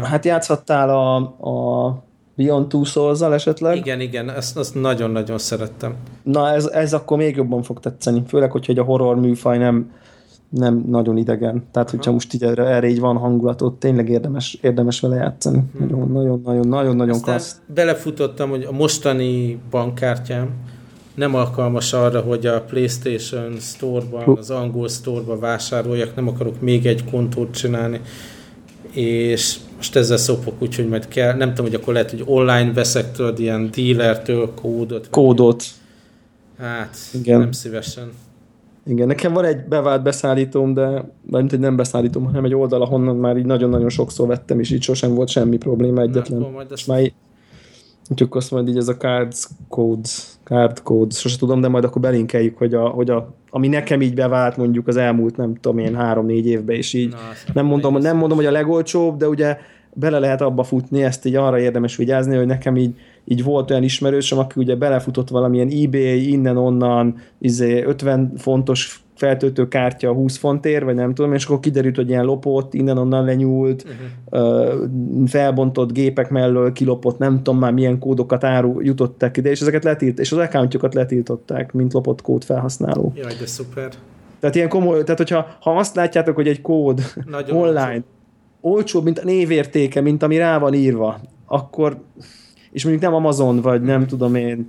Hát játszhattál a, a Beyond Two souls esetleg? Igen, igen, ezt, ezt nagyon-nagyon szerettem. Na, ez, ez akkor még jobban fog tetszeni, főleg, hogyha a horror műfaj nem, nem nagyon idegen. Tehát, Aha. hogyha most így erre, erre így van hangulatot, tényleg érdemes, érdemes vele játszani. Hmm. Nagyon, nagyon, nagyon, nagyon, nagyon klassz. belefutottam, hogy a mostani bankkártyám nem alkalmas arra, hogy a PlayStation Store-ban, az angol Store-ban vásároljak, nem akarok még egy kontót csinálni, és most ezzel szopok, úgyhogy majd kell, nem tudom, hogy akkor lehet, hogy online veszek tudod, ilyen dealertől kódot. Kódot. Hát, Igen. nem szívesen. Igen, nekem van egy bevált beszállítóm, de nem, hogy nem beszállítom, hanem egy oldal, ahonnan már így nagyon-nagyon sokszor vettem, és így sosem volt semmi probléma egyetlen. Na, majd ezt... Már Úgyhogy azt majd így ez a cards code, card code, sose tudom, de majd akkor belinkeljük, hogy, a, hogy a, ami nekem így bevált mondjuk az elmúlt, nem tudom én, három-négy évben, és így. Na, nem mondom, nem mondom, hogy a legolcsóbb, de ugye bele lehet abba futni, ezt így arra érdemes vigyázni, hogy nekem így, így volt olyan ismerősöm, aki ugye belefutott valamilyen eBay, innen-onnan, izé 50 fontos feltöltő kártya 20 fontért, vagy nem tudom, és akkor kiderült, hogy ilyen lopott, innen-onnan lenyúlt, uh-huh. felbontott gépek mellől kilopott, nem tudom már milyen kódokat áru jutottak ide, és ezeket letilt, és az accountjukat letiltották, mint lopott kód felhasználó. Jaj, de szuper. Tehát ilyen komoly, tehát hogyha ha azt látjátok, hogy egy kód Nagyon online olcsóbb, mint a névértéke, mint ami rá van írva, akkor és mondjuk nem Amazon, vagy nem tudom én,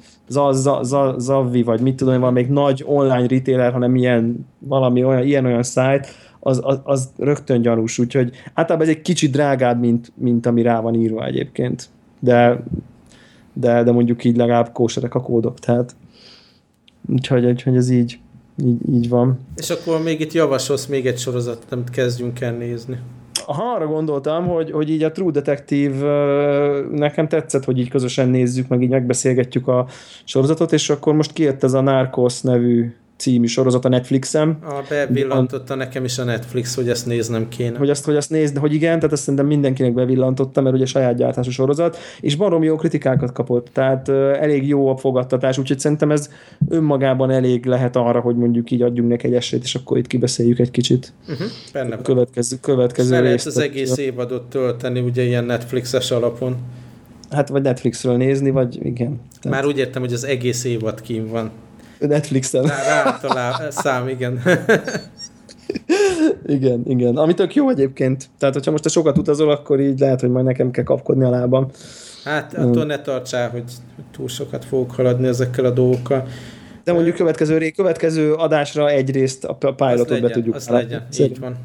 Zavvi, vagy mit tudom én, valamelyik nagy online retailer, hanem ilyen, valami olyan, ilyen-olyan szájt, az, az, az rögtön gyanús, úgyhogy általában ez egy kicsit drágább, mint, mint ami rá van írva egyébként. De, de, de mondjuk így legalább kóserek a kódok, tehát úgyhogy, úgyhogy ez így, így, így van. És akkor még itt javasolsz még egy sorozatot, amit kezdjünk el nézni ha arra gondoltam, hogy, hogy így a True Detective nekem tetszett, hogy így közösen nézzük, meg így megbeszélgetjük a sorozatot, és akkor most kijött ez a Narcos nevű című sorozat a Netflixem. A bevillantotta nekem is a Netflix, hogy ezt néznem kéne. Hogy azt, hogy azt nézd, hogy igen, tehát ezt szerintem mindenkinek bevillantotta, mert ugye saját gyártású sorozat, és barom jó kritikákat kapott, tehát elég jó a fogadtatás, úgyhogy szerintem ez önmagában elég lehet arra, hogy mondjuk így adjunk neki egy esélyt, és akkor itt kibeszéljük egy kicsit. Uh-huh, benne következő, következő részt. lehet az egész évadot tölteni, ugye ilyen Netflixes alapon. Hát vagy Netflixről nézni, vagy igen. Tehát... Már úgy értem, hogy az egész évad kín van. Netflixen. Rá, talál, szám, igen. igen, igen. Ami tök jó egyébként. Tehát, hogyha most te sokat utazol, akkor így lehet, hogy majd nekem kell kapkodni a lábam. Hát attól ne tartsál, hogy túl sokat fogok haladni ezekkel a dolgokkal. De mondjuk következő, következő adásra egyrészt a pilotot be tudjuk. Az legyen, így van.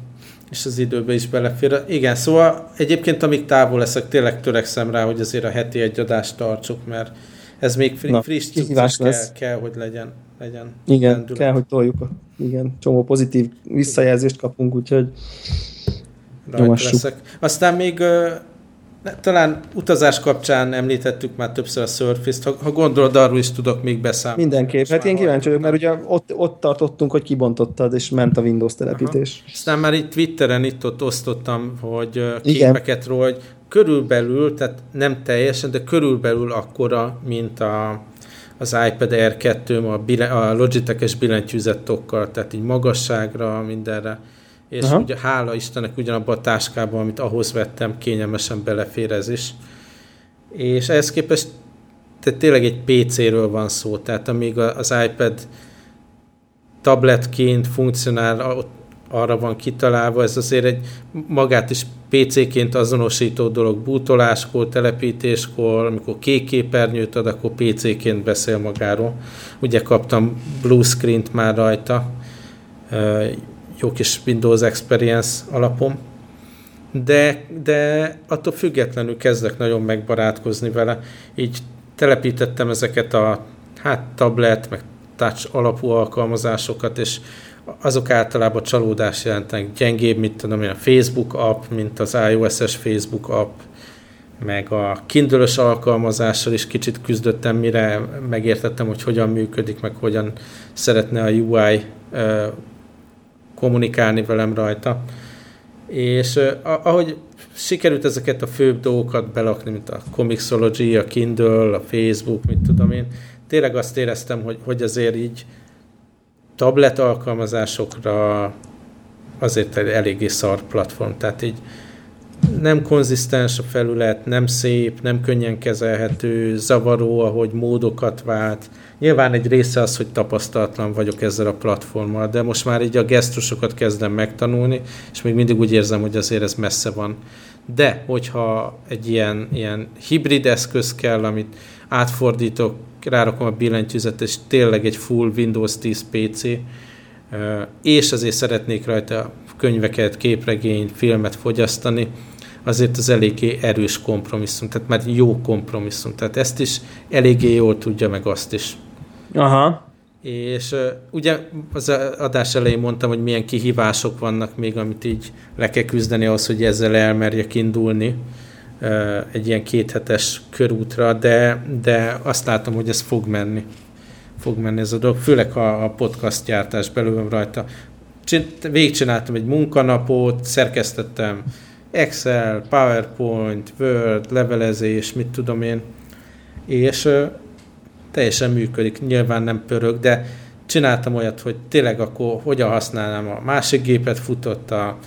És az időbe is belefér. Igen, szóval egyébként amíg távol leszek, tényleg törekszem rá, hogy azért a heti egy adást tartsuk, mert ez még fri- Na, friss kell, kell, hogy legyen. Legyen igen, rendület. kell, hogy toljuk. Igen, csomó pozitív visszajelzést kapunk, úgyhogy leszek. Aztán még talán utazás kapcsán említettük már többször a surface ha, ha gondolod, arról is tudok még beszámolni. Mindenképp. Hát én kíváncsi vagyok, mert ugye ott, ott tartottunk, hogy kibontottad, és ment a Windows telepítés. Aha. Aztán már itt Twitteren itt-ott osztottam, hogy képeket róla, hogy körülbelül, tehát nem teljesen, de körülbelül akkora, mint a, az iPad Air 2 a, bilen, a Logitech-es billentyűzettokkal, tehát így magasságra, mindenre. És Aha. ugye hála Istennek ugyanabban a táskában, amit ahhoz vettem, kényelmesen belefér ez is. És ehhez képest tehát tényleg egy PC-ről van szó, tehát amíg az iPad tabletként funkcionál, ott arra van kitalálva, ez azért egy magát is PC-ként azonosító dolog, bútoláskor, telepítéskor, amikor kék képernyőt ad, akkor PC-ként beszél magáról. Ugye kaptam blue screen-t már rajta, jó kis Windows Experience alapom, de, de attól függetlenül kezdek nagyon megbarátkozni vele. Így telepítettem ezeket a hát tablet, meg touch alapú alkalmazásokat, és azok általában csalódás jelentenek. Gyengébb, mint tudom én, a Facebook app, mint az iOS-es Facebook app, meg a kindle alkalmazással is kicsit küzdöttem, mire megértettem, hogy hogyan működik, meg hogyan szeretne a UI kommunikálni velem rajta. És ahogy sikerült ezeket a főbb dolgokat belakni, mint a Comixology, a Kindle, a Facebook, mit tudom én, tényleg azt éreztem, hogy, hogy azért így tablet alkalmazásokra azért egy eléggé szar platform, tehát így nem konzisztens a felület, nem szép, nem könnyen kezelhető, zavaró, ahogy módokat vált. Nyilván egy része az, hogy tapasztalatlan vagyok ezzel a platformmal, de most már így a gesztusokat kezdem megtanulni, és még mindig úgy érzem, hogy azért ez messze van. De, hogyha egy ilyen, ilyen hibrid eszköz kell, amit átfordítok, rárakom a billentyűzet, és tényleg egy full Windows 10 PC, és azért szeretnék rajta könyveket, képregényt, filmet fogyasztani, azért az eléggé erős kompromisszum, tehát már jó kompromisszum. Tehát ezt is eléggé jól tudja, meg azt is. Aha. És uh, ugye az adás elején mondtam, hogy milyen kihívások vannak még, amit így le kell küzdeni ahhoz, hogy ezzel elmerjek indulni egy ilyen kéthetes körútra, de, de azt látom, hogy ez fog menni. Fog menni ez a dolog, főleg a, a podcast gyártás belül rajta. Végigcsináltam egy munkanapot, szerkesztettem Excel, PowerPoint, Word, levelezés, mit tudom én, és teljesen működik, nyilván nem pörög, de csináltam olyat, hogy tényleg akkor hogyan használnám a másik gépet, futott a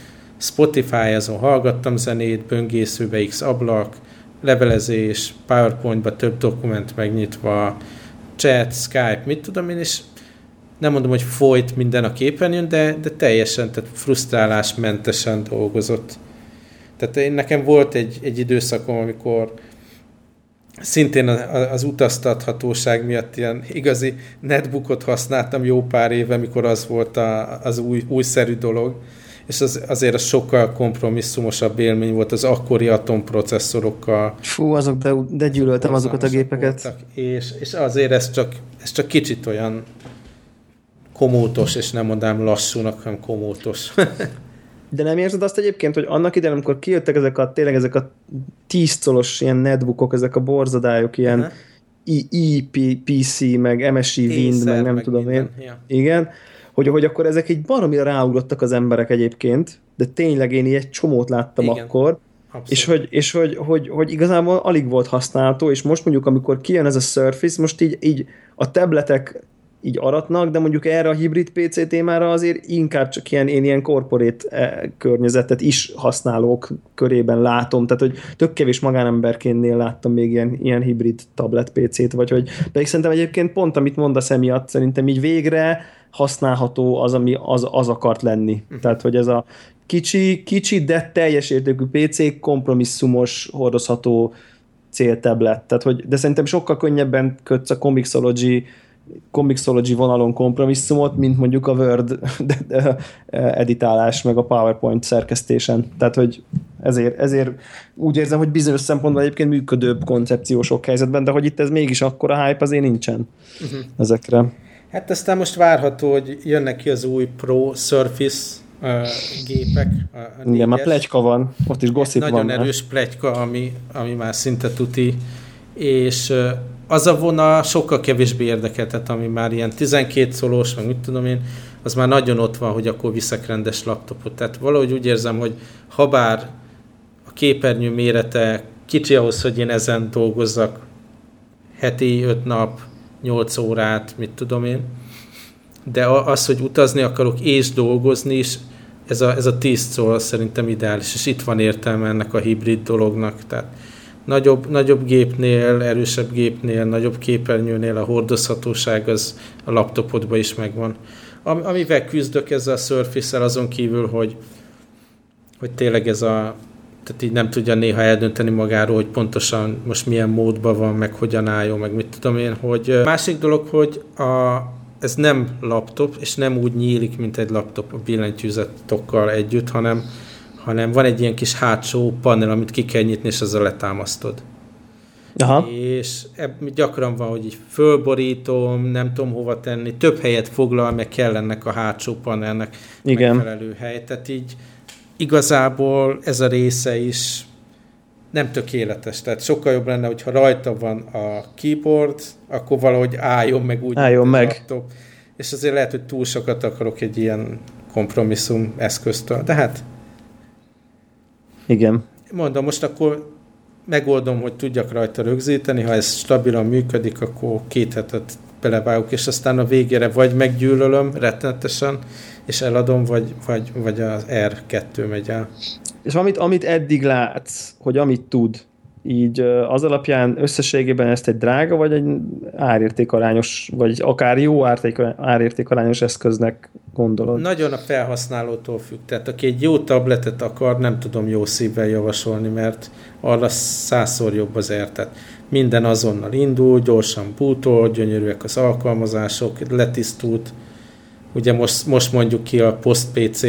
Spotify, azon hallgattam zenét, böngészőbe X ablak, levelezés, PowerPoint-ba több dokument megnyitva, chat, Skype, mit tudom én, és nem mondom, hogy folyt minden a képernyőn, de, de teljesen, tehát frusztrálásmentesen dolgozott. Tehát én, nekem volt egy, egy időszakom, amikor szintén az utaztathatóság miatt ilyen igazi netbookot használtam jó pár éve, mikor az volt a, az új, újszerű dolog, és az, azért az sokkal kompromisszumosabb élmény volt az akkori atomprocesszorokkal. Fú, azok, de, de gyűlöltem azokat a gépeket. Voltak, és, és azért ez csak, ez csak kicsit olyan komótos, és nem mondám lassúnak, hanem komótos. De nem érzed azt egyébként, hogy annak idején, amikor kijöttek ezek a tényleg ezek a 10 colos ilyen netbookok, ezek a borzadályok, ilyen uh-huh. EPC, meg MSI Wind, meg nem meg tudom minden. én. Ja. Igen, hogy, hogy akkor ezek egy baromira ráugrottak az emberek egyébként, de tényleg én egy csomót láttam Igen. akkor, Abszolút. És, hogy, és hogy, hogy, hogy igazából alig volt használható, és most mondjuk, amikor kijön ez a Surface, most így, így a tabletek így aratnak, de mondjuk erre a hibrid PC témára azért inkább csak ilyen, én ilyen corporate eh, környezetet is használók körében látom, tehát hogy tök kevés magánemberkénnél láttam még ilyen, ilyen hibrid tablet PC-t, vagy hogy pedig szerintem egyébként pont amit mondasz emiatt, szerintem így végre használható az, ami az, az akart lenni. Uh-huh. Tehát, hogy ez a kicsi, kicsi, de teljes értékű PC, kompromisszumos, hordozható céltablet. Tehát, hogy, de szerintem sokkal könnyebben kötsz a Comixology Comixology vonalon kompromisszumot, mint mondjuk a Word editálás, meg a PowerPoint szerkesztésen. Tehát, hogy ezért, ezért úgy érzem, hogy bizonyos szempontból egyébként működőbb koncepció sok helyzetben, de hogy itt ez mégis akkora hype azért nincsen uh-huh. ezekre. Hát aztán most várható, hogy jönnek ki az új Pro Surface uh, gépek. A, a Igen, már plegyka van, ott is gossip Nagyon van. Nagyon erős plegyka, ami, ami már szinte tuti, és uh, az a vonal sokkal kevésbé érdekeltet, ami már ilyen 12 szolós, meg mit tudom én, az már nagyon ott van, hogy akkor viszek rendes laptopot. Tehát valahogy úgy érzem, hogy ha bár a képernyő mérete kicsi ahhoz, hogy én ezen dolgozzak heti öt nap, 8 órát, mit tudom én. De az, hogy utazni akarok és dolgozni is, ez a, ez a 10 szól szerintem ideális, és itt van értelme ennek a hibrid dolognak. Tehát nagyobb, nagyobb gépnél, erősebb gépnél, nagyobb képernyőnél a hordozhatóság az a laptopodban is megvan. Am, amivel küzdök ezzel a surface azon kívül, hogy, hogy tényleg ez a tehát így nem tudja néha eldönteni magáról, hogy pontosan most milyen módban van, meg hogyan álljon, meg mit tudom én, hogy másik dolog, hogy a, ez nem laptop, és nem úgy nyílik, mint egy laptop a billentyűzetokkal együtt, hanem, hanem van egy ilyen kis hátsó panel, amit ki kell nyitni, és ezzel letámasztod. Aha. És ebb, gyakran van, hogy így fölborítom, nem tudom hova tenni, több helyet foglal, meg kell ennek a hátsó panelnek Igen. megfelelő hely. Tehát így igazából ez a része is nem tökéletes. Tehát sokkal jobb lenne, hogyha rajta van a keyboard, akkor valahogy álljon meg úgy. Álljon meg. Laptop. És azért lehet, hogy túl sokat akarok egy ilyen kompromisszum eszköztől. De hát... Igen. Mondom, most akkor megoldom, hogy tudjak rajta rögzíteni, ha ez stabilan működik, akkor két hetet belevágok, és aztán a végére vagy meggyűlölöm rettenetesen, és eladom, vagy, vagy, vagy az R2 megy el. És amit, amit eddig látsz, hogy amit tud, így az alapján összességében ezt egy drága, vagy egy árértékarányos, vagy akár jó árértékarányos eszköznek gondolod? Nagyon a felhasználótól függ. Tehát aki egy jó tabletet akar, nem tudom jó szívvel javasolni, mert arra százszor jobb az R. Tehát minden azonnal indul, gyorsan bootol, gyönyörűek az alkalmazások, letisztult. Ugye most, most mondjuk ki a post-PC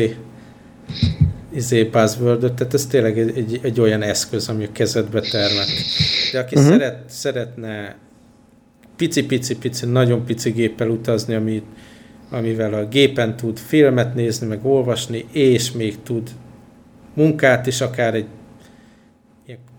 izé buzzword tehát ez tényleg egy, egy, egy olyan eszköz, ami a kezedbe termet. De aki uh-huh. szeret, szeretne pici-pici-pici, nagyon pici géppel utazni, amit, amivel a gépen tud filmet nézni, meg olvasni, és még tud munkát is, akár egy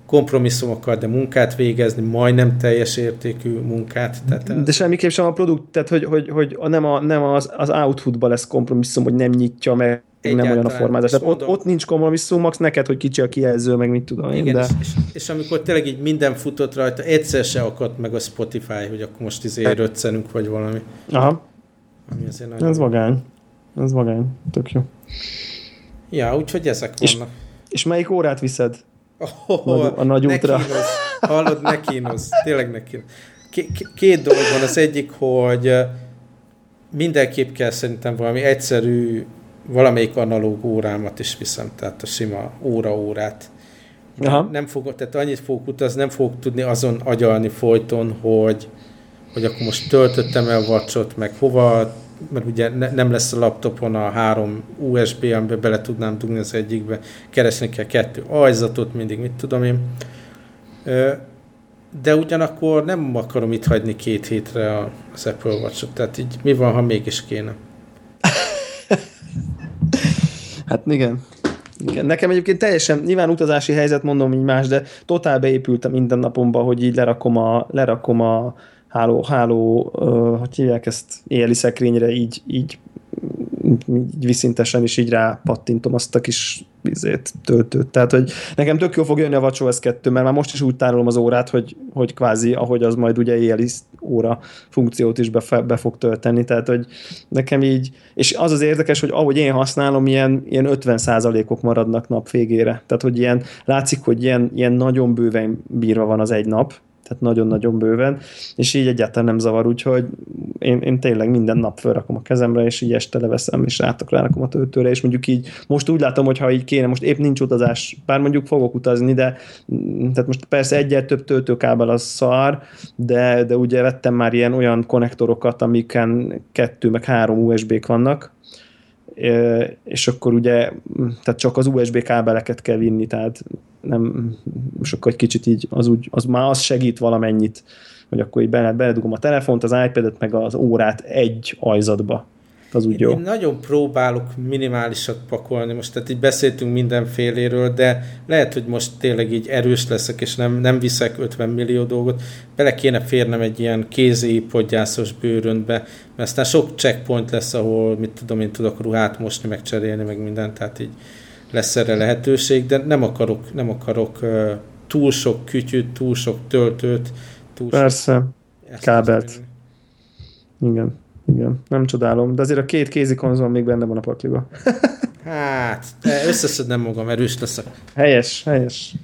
kompromisszumokkal, de munkát végezni, majdnem teljes értékű munkát. Tehát, de semmiképp sem a produkt, tehát hogy, hogy, hogy nem, a, nem az, az outputban lesz kompromisszum, hogy nem nyitja meg nem olyan a formázás. Tehát ott, ott nincs kompromisszum, max neked, hogy kicsi a kijelző, meg mit tudom én. Igen, de... és, és, amikor tényleg így minden futott rajta, egyszer se akadt meg a Spotify, hogy akkor most izé röccenünk, vagy valami. Aha. Ami azért nagyon Ez vagány. Ez vagány. Tök jó. Ja, úgyhogy ezek vannak. És, és melyik órát viszed? Oh, nagy, a nagy útra. Kínoz. Hallod, ne kínoz. Tényleg ne kínoz. Két dolog van. Az egyik, hogy mindenképp kell szerintem valami egyszerű, valamelyik analóg órámat is viszem, tehát a sima óra-órát. Nem fogok, tehát annyit fogok utazni, nem fogok tudni azon agyalni folyton, hogy, hogy akkor most töltöttem el vacsot, meg hova mert ugye ne, nem lesz a laptopon a három USB, amiben bele tudnám dugni az egyikbe, keresni kell kettő ajzatot, mindig mit tudom én. De ugyanakkor nem akarom itt hagyni két hétre az Apple watch tehát így mi van, ha mégis kéne? hát igen. Igen, nekem egyébként teljesen, nyilván utazási helyzet mondom így más, de totál beépült a mindennapomba, hogy így lerakom a, lerakom a, háló, háló uh, hogy hívják ezt, éjjeli szekrényre így, így, így viszintesen is így rápattintom azt a kis bizét, töltőt. Tehát, hogy nekem tök jó fog jönni a WatchOS 2, mert már most is úgy tárolom az órát, hogy, hogy kvázi, ahogy az majd ugye éjjeli óra funkciót is be, be fog tölteni, tehát, hogy nekem így, és az az érdekes, hogy ahogy én használom, ilyen, ilyen 50 ok maradnak nap végére. Tehát, hogy ilyen, látszik, hogy ilyen, ilyen nagyon bőven bírva van az egy nap, tehát nagyon-nagyon bőven, és így egyáltalán nem zavar, úgyhogy én, én tényleg minden nap felrakom a kezemre, és így este leveszem, és rátok rárakom a töltőre, és mondjuk így most úgy látom, hogy ha így kéne, most épp nincs utazás, bár mondjuk fogok utazni, de tehát most persze egyet több töltőkábel az szar, de, de ugye vettem már ilyen olyan konnektorokat, amiken kettő meg három USB-k vannak, és akkor ugye tehát csak az USB kábeleket kell vinni, tehát nem, és akkor egy kicsit így az, úgy, az már az segít valamennyit, hogy akkor így bele, beledugom a telefont, az iPad-et, meg az órát egy ajzatba az úgy jó. Én nagyon próbálok minimálisat pakolni, most tehát így beszéltünk mindenféléről, de lehet, hogy most tényleg így erős leszek, és nem, nem viszek 50 millió dolgot, bele kéne férnem egy ilyen kézi podgyászos bőröntbe, mert aztán sok checkpoint lesz, ahol mit tudom, én tudok ruhát mosni, meg cserélni, meg mindent, tehát így lesz erre lehetőség, de nem akarok, nem akarok túl sok kütyűt, túl sok töltőt, túl Persze, sok kábelt. igen, igen. Nem csodálom, de azért a két kézi konzol még benne van a pakliba. hát, összeszednem magam, erős leszek. Helyes, helyes.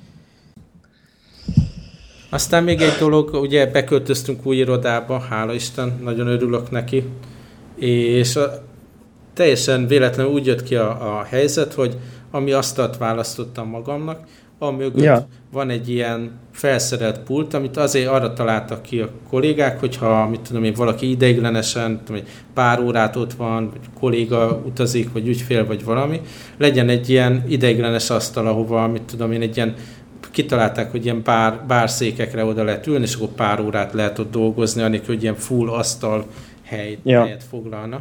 Aztán még egy dolog, ugye beköltöztünk új irodába, hála Isten, nagyon örülök neki, és a, teljesen véletlenül úgy jött ki a, a helyzet, hogy ami asztalt választottam magamnak, amögött ja. van egy ilyen felszerelt pult, amit azért arra találtak ki a kollégák, hogyha mit tudom én, valaki ideiglenesen, tudom, egy pár órát ott van, vagy kolléga utazik, vagy ügyfél, vagy valami, legyen egy ilyen ideiglenes asztal, ahova, mit tudom én, egy ilyen kitalálták, hogy ilyen bár, bárszékekre oda lehet ülni, és akkor pár órát lehet ott dolgozni, anélkül, hogy ilyen full asztal hely, ja. helyet foglalna.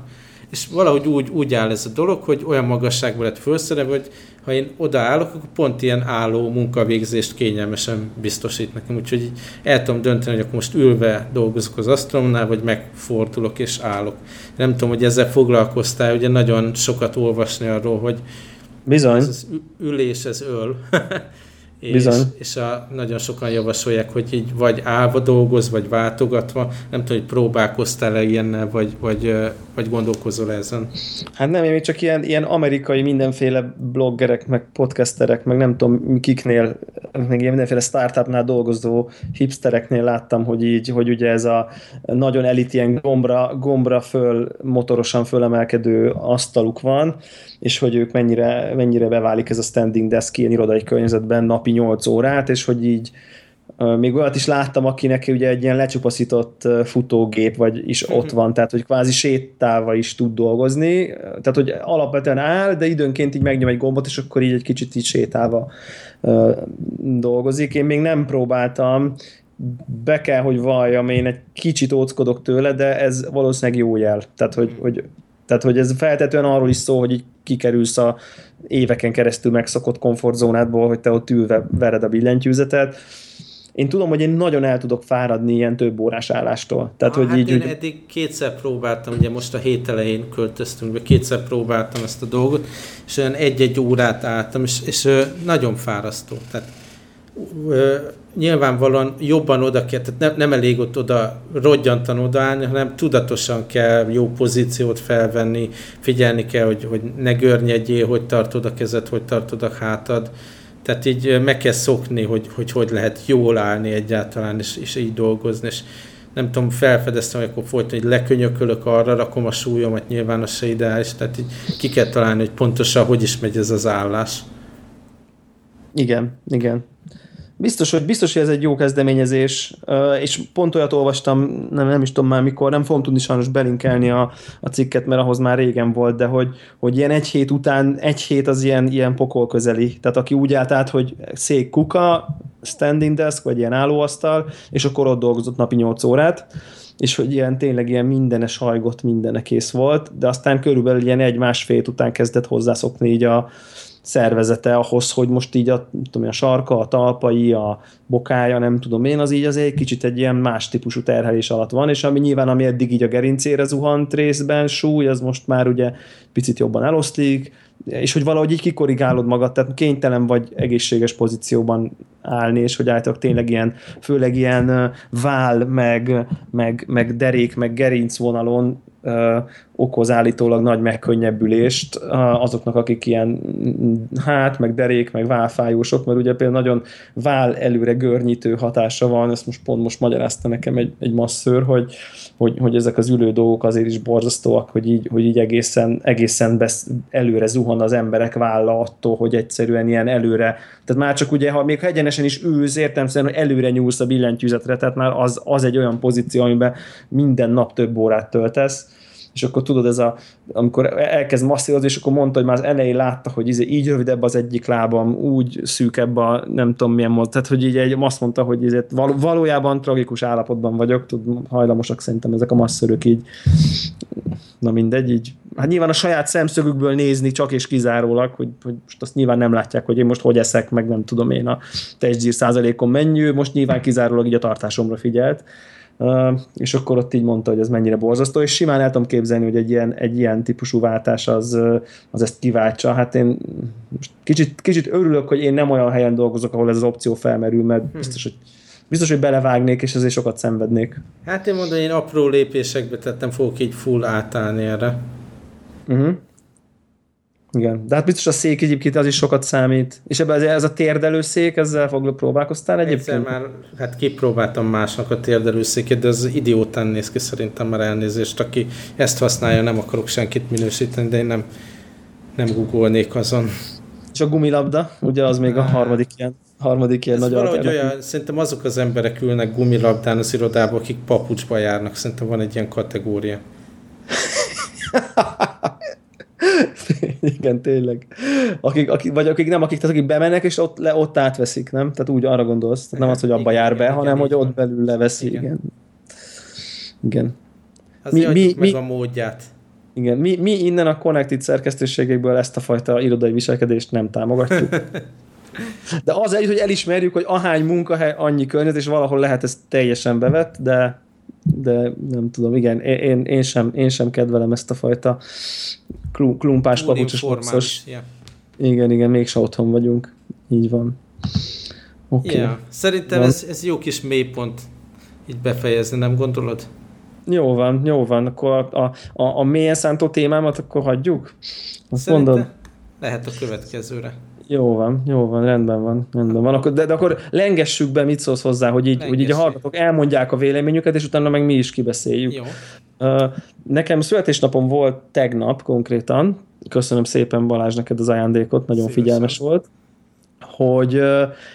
És valahogy úgy, úgy áll ez a dolog, hogy olyan magasságban lett felszerelve, hogy ha én odaállok, akkor pont ilyen álló munkavégzést kényelmesen biztosít nekem. Úgyhogy így el tudom dönteni, hogy akkor most ülve dolgozok az asztalomnál, vagy megfordulok és állok. Nem tudom, hogy ezzel foglalkoztál, ugye nagyon sokat olvasni arról, hogy Bizony. Ez az ülés, ez öl. És, Bizony. és a, nagyon sokan javasolják, hogy így vagy állva dolgoz, vagy váltogatva. Nem tudom, hogy próbálkoztál-e ilyennel, vagy, vagy, vagy gondolkozol ezen? Hát nem, én még csak ilyen, ilyen amerikai mindenféle bloggerek, meg podcasterek, meg nem tudom kiknél, meg ilyen mindenféle startupnál dolgozó hipstereknél láttam, hogy így, hogy ugye ez a nagyon elit ilyen gombra, gombra föl, motorosan fölemelkedő asztaluk van, és hogy ők mennyire, mennyire beválik ez a standing desk ilyen irodai környezetben napi 8 órát, és hogy így még olyat is láttam, akinek ugye egy ilyen lecsupaszított futógép vagy is uh-huh. ott van, tehát hogy kvázi sétálva is tud dolgozni, tehát hogy alapvetően áll, de időnként így megnyom egy gombot, és akkor így egy kicsit így sétálva dolgozik. Én még nem próbáltam, be kell, hogy valljam, én egy kicsit óckodok tőle, de ez valószínűleg jó jel. Tehát, hogy, hogy tehát, hogy ez feltetően arról is szó, hogy így kikerülsz a éveken keresztül megszokott komfortzónádból, hogy te ott ülve vered a billentyűzetet. Én tudom, hogy én nagyon el tudok fáradni ilyen több órás állástól. Tehát, ah, hogy hát így, én hogy... eddig kétszer próbáltam, ugye most a hét elején költöztünk be, kétszer próbáltam ezt a dolgot, és olyan egy-egy órát álltam, és, és nagyon fárasztó. Tehát nyilvánvalóan jobban oda kell, tehát nem, nem elég ott oda rodgyantan odaállni, hanem tudatosan kell jó pozíciót felvenni, figyelni kell, hogy, hogy ne görnyedjél, hogy tartod a kezed, hogy tartod a hátad. Tehát így meg kell szokni, hogy hogy, hogy lehet jól állni egyáltalán, és, és így dolgozni, és nem tudom, felfedeztem, hogy akkor folyton, hogy lekönyökölök arra, rakom a súlyomat, nyilván az se ideális, tehát így ki kell találni, hogy pontosan hogy is megy ez az állás. Igen, igen. Biztos, hogy, biztos, hogy ez egy jó kezdeményezés, és pont olyat olvastam, nem, nem is tudom már mikor, nem fogom tudni sajnos belinkelni a, a cikket, mert ahhoz már régen volt, de hogy, hogy ilyen egy hét után, egy hét az ilyen, ilyen pokol közeli. Tehát aki úgy állt át, hogy szék kuka, standing desk, vagy ilyen állóasztal, és akkor ott dolgozott napi 8 órát, és hogy ilyen tényleg ilyen mindenes hajgott, mindene kész volt, de aztán körülbelül ilyen egy-másfél után kezdett hozzászokni így a, szervezete ahhoz, hogy most így a, tudom, a sarka, a talpai, a bokája, nem tudom én, az így azért kicsit egy ilyen más típusú terhelés alatt van, és ami nyilván, ami eddig így a gerincére zuhant részben súly, az most már ugye picit jobban eloszlik, és hogy valahogy így kikorrigálod magad, tehát kénytelen vagy egészséges pozícióban állni, és hogy általában tényleg ilyen, főleg ilyen vál, meg, meg, meg derék, meg gerinc vonalon okoz állítólag nagy megkönnyebbülést azoknak, akik ilyen hát, meg derék, meg válfájósok, mert ugye például nagyon vál előre görnyítő hatása van, ezt most pont most magyarázta nekem egy, egy masszőr, hogy, hogy, hogy ezek az ülő dolgok azért is borzasztóak, hogy így, hogy így egészen, egészen besz, előre zuhan az emberek válla attól, hogy egyszerűen ilyen előre, tehát már csak ugye, ha még ha egyenesen is ülsz, értem szerint, hogy előre nyúlsz a billentyűzetre, tehát már az, az egy olyan pozíció, amiben minden nap több órát töltesz, és akkor tudod, ez a, amikor elkezd masszírozni, és akkor mondta, hogy már az elején látta, hogy izé, így rövidebb az egyik lábam, úgy szűkebb a nem tudom milyen mód, tehát hogy így egy, azt mondta, hogy izé, val, valójában tragikus állapotban vagyok, tud, hajlamosak szerintem ezek a masszörök így, na mindegy, így. Hát nyilván a saját szemszögükből nézni csak és kizárólag, hogy, hogy most azt nyilván nem látják, hogy én most hogy eszek, meg nem tudom én a testzsír százalékon mennyű, most nyilván kizárólag így a tartásomra figyelt, és akkor ott így mondta, hogy ez mennyire borzasztó, és simán el tudom képzelni, hogy egy ilyen, egy ilyen típusú váltás az, az ezt kiváltsa. Hát én most kicsit, kicsit örülök, hogy én nem olyan helyen dolgozok, ahol ez az opció felmerül, mert hm. biztos, hogy biztos, hogy belevágnék, és ezért sokat szenvednék. Hát én mondom, én apró lépésekbe tettem, fogok így full átállni erre. Uh-huh. Igen, de hát biztos a szék egyébként az is sokat számít. És ebben ez a térdelő szék, ezzel fog próbálkoztál egyébként? Egyszer már, hát kipróbáltam másnak a térdelő széket, de az idiótán néz ki szerintem már elnézést. Aki ezt használja, nem akarok senkit minősíteni, de én nem, nem googolnék azon. És a gumilabda, ugye az még a harmadik ilyen harmadik ilyen nagy valahogy olyan, szerintem azok az emberek ülnek gumilabdán az irodába, akik papucsba járnak. Szerintem van egy ilyen kategória. Igen, tényleg. Akik, akik, vagy akik nem, akik, tehát akik bemennek, és ott, le, ott átveszik, nem? Tehát úgy arra gondolsz. Tehát nem az, hogy abba igen, jár be, igen, hanem igen, hogy ott belül leveszi. Igen. Igen. igen. Az mi, mi, meg mi, a módját. Igen, mi, mi innen a Connected szerkesztőségekből ezt a fajta irodai viselkedést nem támogatjuk. De az egy, hogy elismerjük, hogy ahány munkahely, annyi környezet, és valahol lehet ez teljesen bevett, de de nem tudom, igen, én, én, sem, én sem kedvelem ezt a fajta klumpás papucsos boxos. Yeah. Igen, igen, mégse otthon vagyunk. Így van. Okay. Yeah. Szerintem ez, ez jó kis mélypont így befejezni, nem gondolod? Jó van, jó van. Akkor a, a, a, mélyen szántó témámat akkor hagyjuk? Azt mondod? Lehet a következőre. Jó van, jó van, rendben van, rendben van. Akkor, de, de akkor lengessük be, mit szólsz hozzá, hogy így, hogy így a hallgatók elmondják a véleményüket, és utána meg mi is kibeszéljük. Jó. Uh, nekem születésnapom volt tegnap konkrétan, köszönöm szépen Balázs neked az ajándékot, nagyon Szívesen. figyelmes volt, hogy,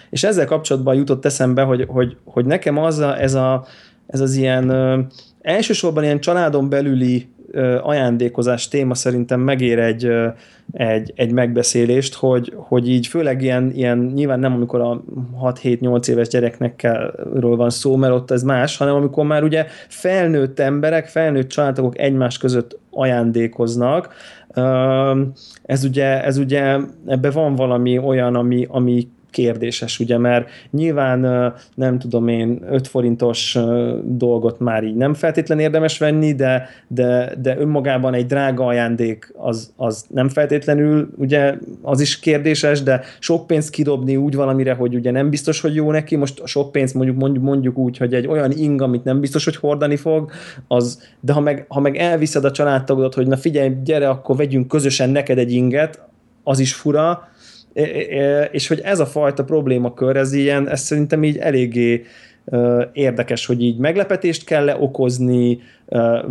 és ezzel kapcsolatban jutott eszembe, hogy, hogy, hogy nekem az a, ez, a, ez az ilyen elsősorban ilyen családon belüli ajándékozás téma szerintem megér egy, egy, egy megbeszélést, hogy, hogy így főleg ilyen, ilyen, nyilván nem amikor a 6-7-8 éves gyereknekről van szó, mert ott ez más, hanem amikor már ugye felnőtt emberek, felnőtt családok egymás között ajándékoznak, ez ugye, ez ugye ebbe van valami olyan, ami, ami kérdéses, ugye, mert nyilván nem tudom én, 5 forintos dolgot már így nem feltétlen érdemes venni, de, de, de önmagában egy drága ajándék az, az nem feltétlenül, ugye az is kérdéses, de sok pénzt kidobni úgy valamire, hogy ugye nem biztos, hogy jó neki, most a sok pénzt mondjuk, mondjuk, mondjuk úgy, hogy egy olyan ing, amit nem biztos, hogy hordani fog, az, de ha meg, ha meg elviszed a családtagodat, hogy na figyelj, gyere, akkor vegyünk közösen neked egy inget, az is fura, és hogy ez a fajta problémakör, ez ilyen, ez szerintem így eléggé érdekes, hogy így meglepetést kell-e okozni,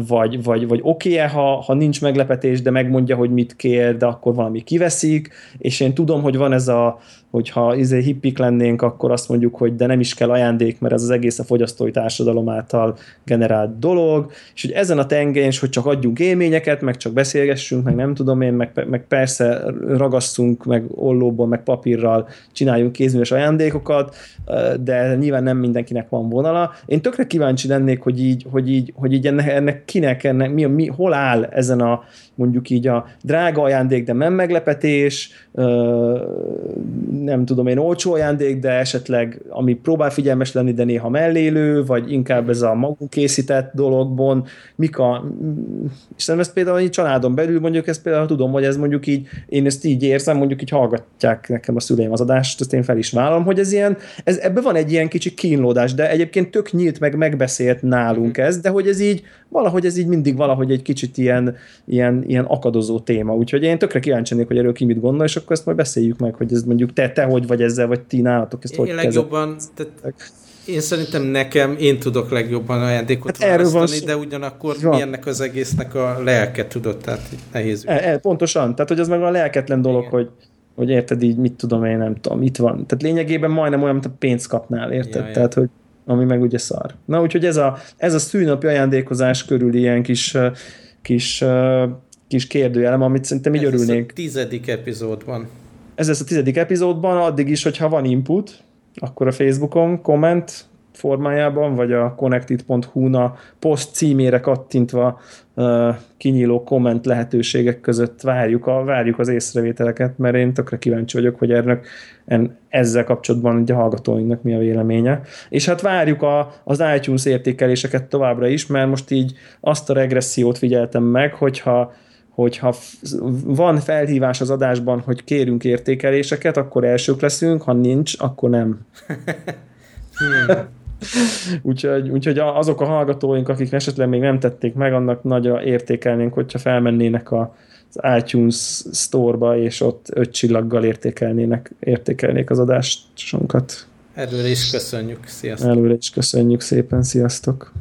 vagy, vagy, vagy oké-e, ha, ha nincs meglepetés, de megmondja, hogy mit kér, de akkor valami kiveszik, és én tudom, hogy van ez a, hogyha izé hippik lennénk, akkor azt mondjuk, hogy de nem is kell ajándék, mert ez az egész a fogyasztói társadalom által generált dolog, és hogy ezen a tengelyen, hogy csak adjunk élményeket, meg csak beszélgessünk, meg nem tudom én, meg, meg persze ragasszunk, meg ollóból, meg papírral csináljunk kézműves ajándékokat, de nyilván nem mindenkinek van vonala. Én tökre kíváncsi lennék, hogy így, hogy így, hogy így ennek, ennek kinek, ennek, mi, mi, hol áll ezen a mondjuk így a drága ajándék, de nem meglepetés, nem tudom én, olcsó ajándék, de esetleg ami próbál figyelmes lenni, de néha mellélő, vagy inkább ez a magunk készített dologban, mik a, és nem ezt például egy családon belül mondjuk ezt például tudom, hogy ez mondjuk így, én ezt így érzem, mondjuk így hallgatják nekem a szüleim az adást, ezt én fel is vállalom, hogy ez ilyen, ez, ebben van egy ilyen kicsi kínlódás, de egyébként tök nyílt meg megbeszélt nálunk ez, de hogy ez így, valahogy ez így mindig valahogy egy kicsit ilyen, ilyen, ilyen akadozó téma, úgyhogy én tökre kíváncsi hogy erről ki mit gondol, és akkor ezt majd beszéljük meg, hogy ez mondjuk te, te hogy vagy ezzel, vagy ti nálatok ezt én hogy legjobban, tehát én szerintem nekem, én tudok legjobban ajándékot hát választani, van, de ugyanakkor van. mi ennek az egésznek a lelke tudod, tehát nehéz. E, e, pontosan, tehát hogy az meg a lelketlen dolog, Igen. hogy hogy érted így, mit tudom én, nem tudom, itt van. Tehát lényegében majdnem olyan, mint a pénzt kapnál, érted? Ja, Tehát, hogy ami meg ugye szar. Na, úgyhogy ez a, ez a szűnapi ajándékozás körül ilyen kis, kis, kis kérdőjelem, amit szerintem így ez örülnék. Ez a tizedik epizódban. Ez lesz a tizedik epizódban, addig is, hogyha van input, akkor a Facebookon komment formájában, vagy a connected.hu-na poszt címére kattintva uh, kinyíló komment lehetőségek között várjuk, a, várjuk az észrevételeket, mert én tökre kíváncsi vagyok, hogy ennek, en, ezzel kapcsolatban a hallgatóinknak mi a véleménye. És hát várjuk a, az iTunes értékeléseket továbbra is, mert most így azt a regressziót figyeltem meg, hogyha hogyha van felhívás az adásban, hogy kérünk értékeléseket, akkor elsők leszünk, ha nincs, akkor nem. úgyhogy, úgyhogy azok a hallgatóink, akik esetleg még nem tették meg, annak nagyra értékelnénk, hogyha felmennének a, az iTunes Store-ba, és ott öt csillaggal értékelnének, értékelnék az adásunkat. Előre is köszönjük, sziasztok! Előre is köszönjük szépen, sziasztok!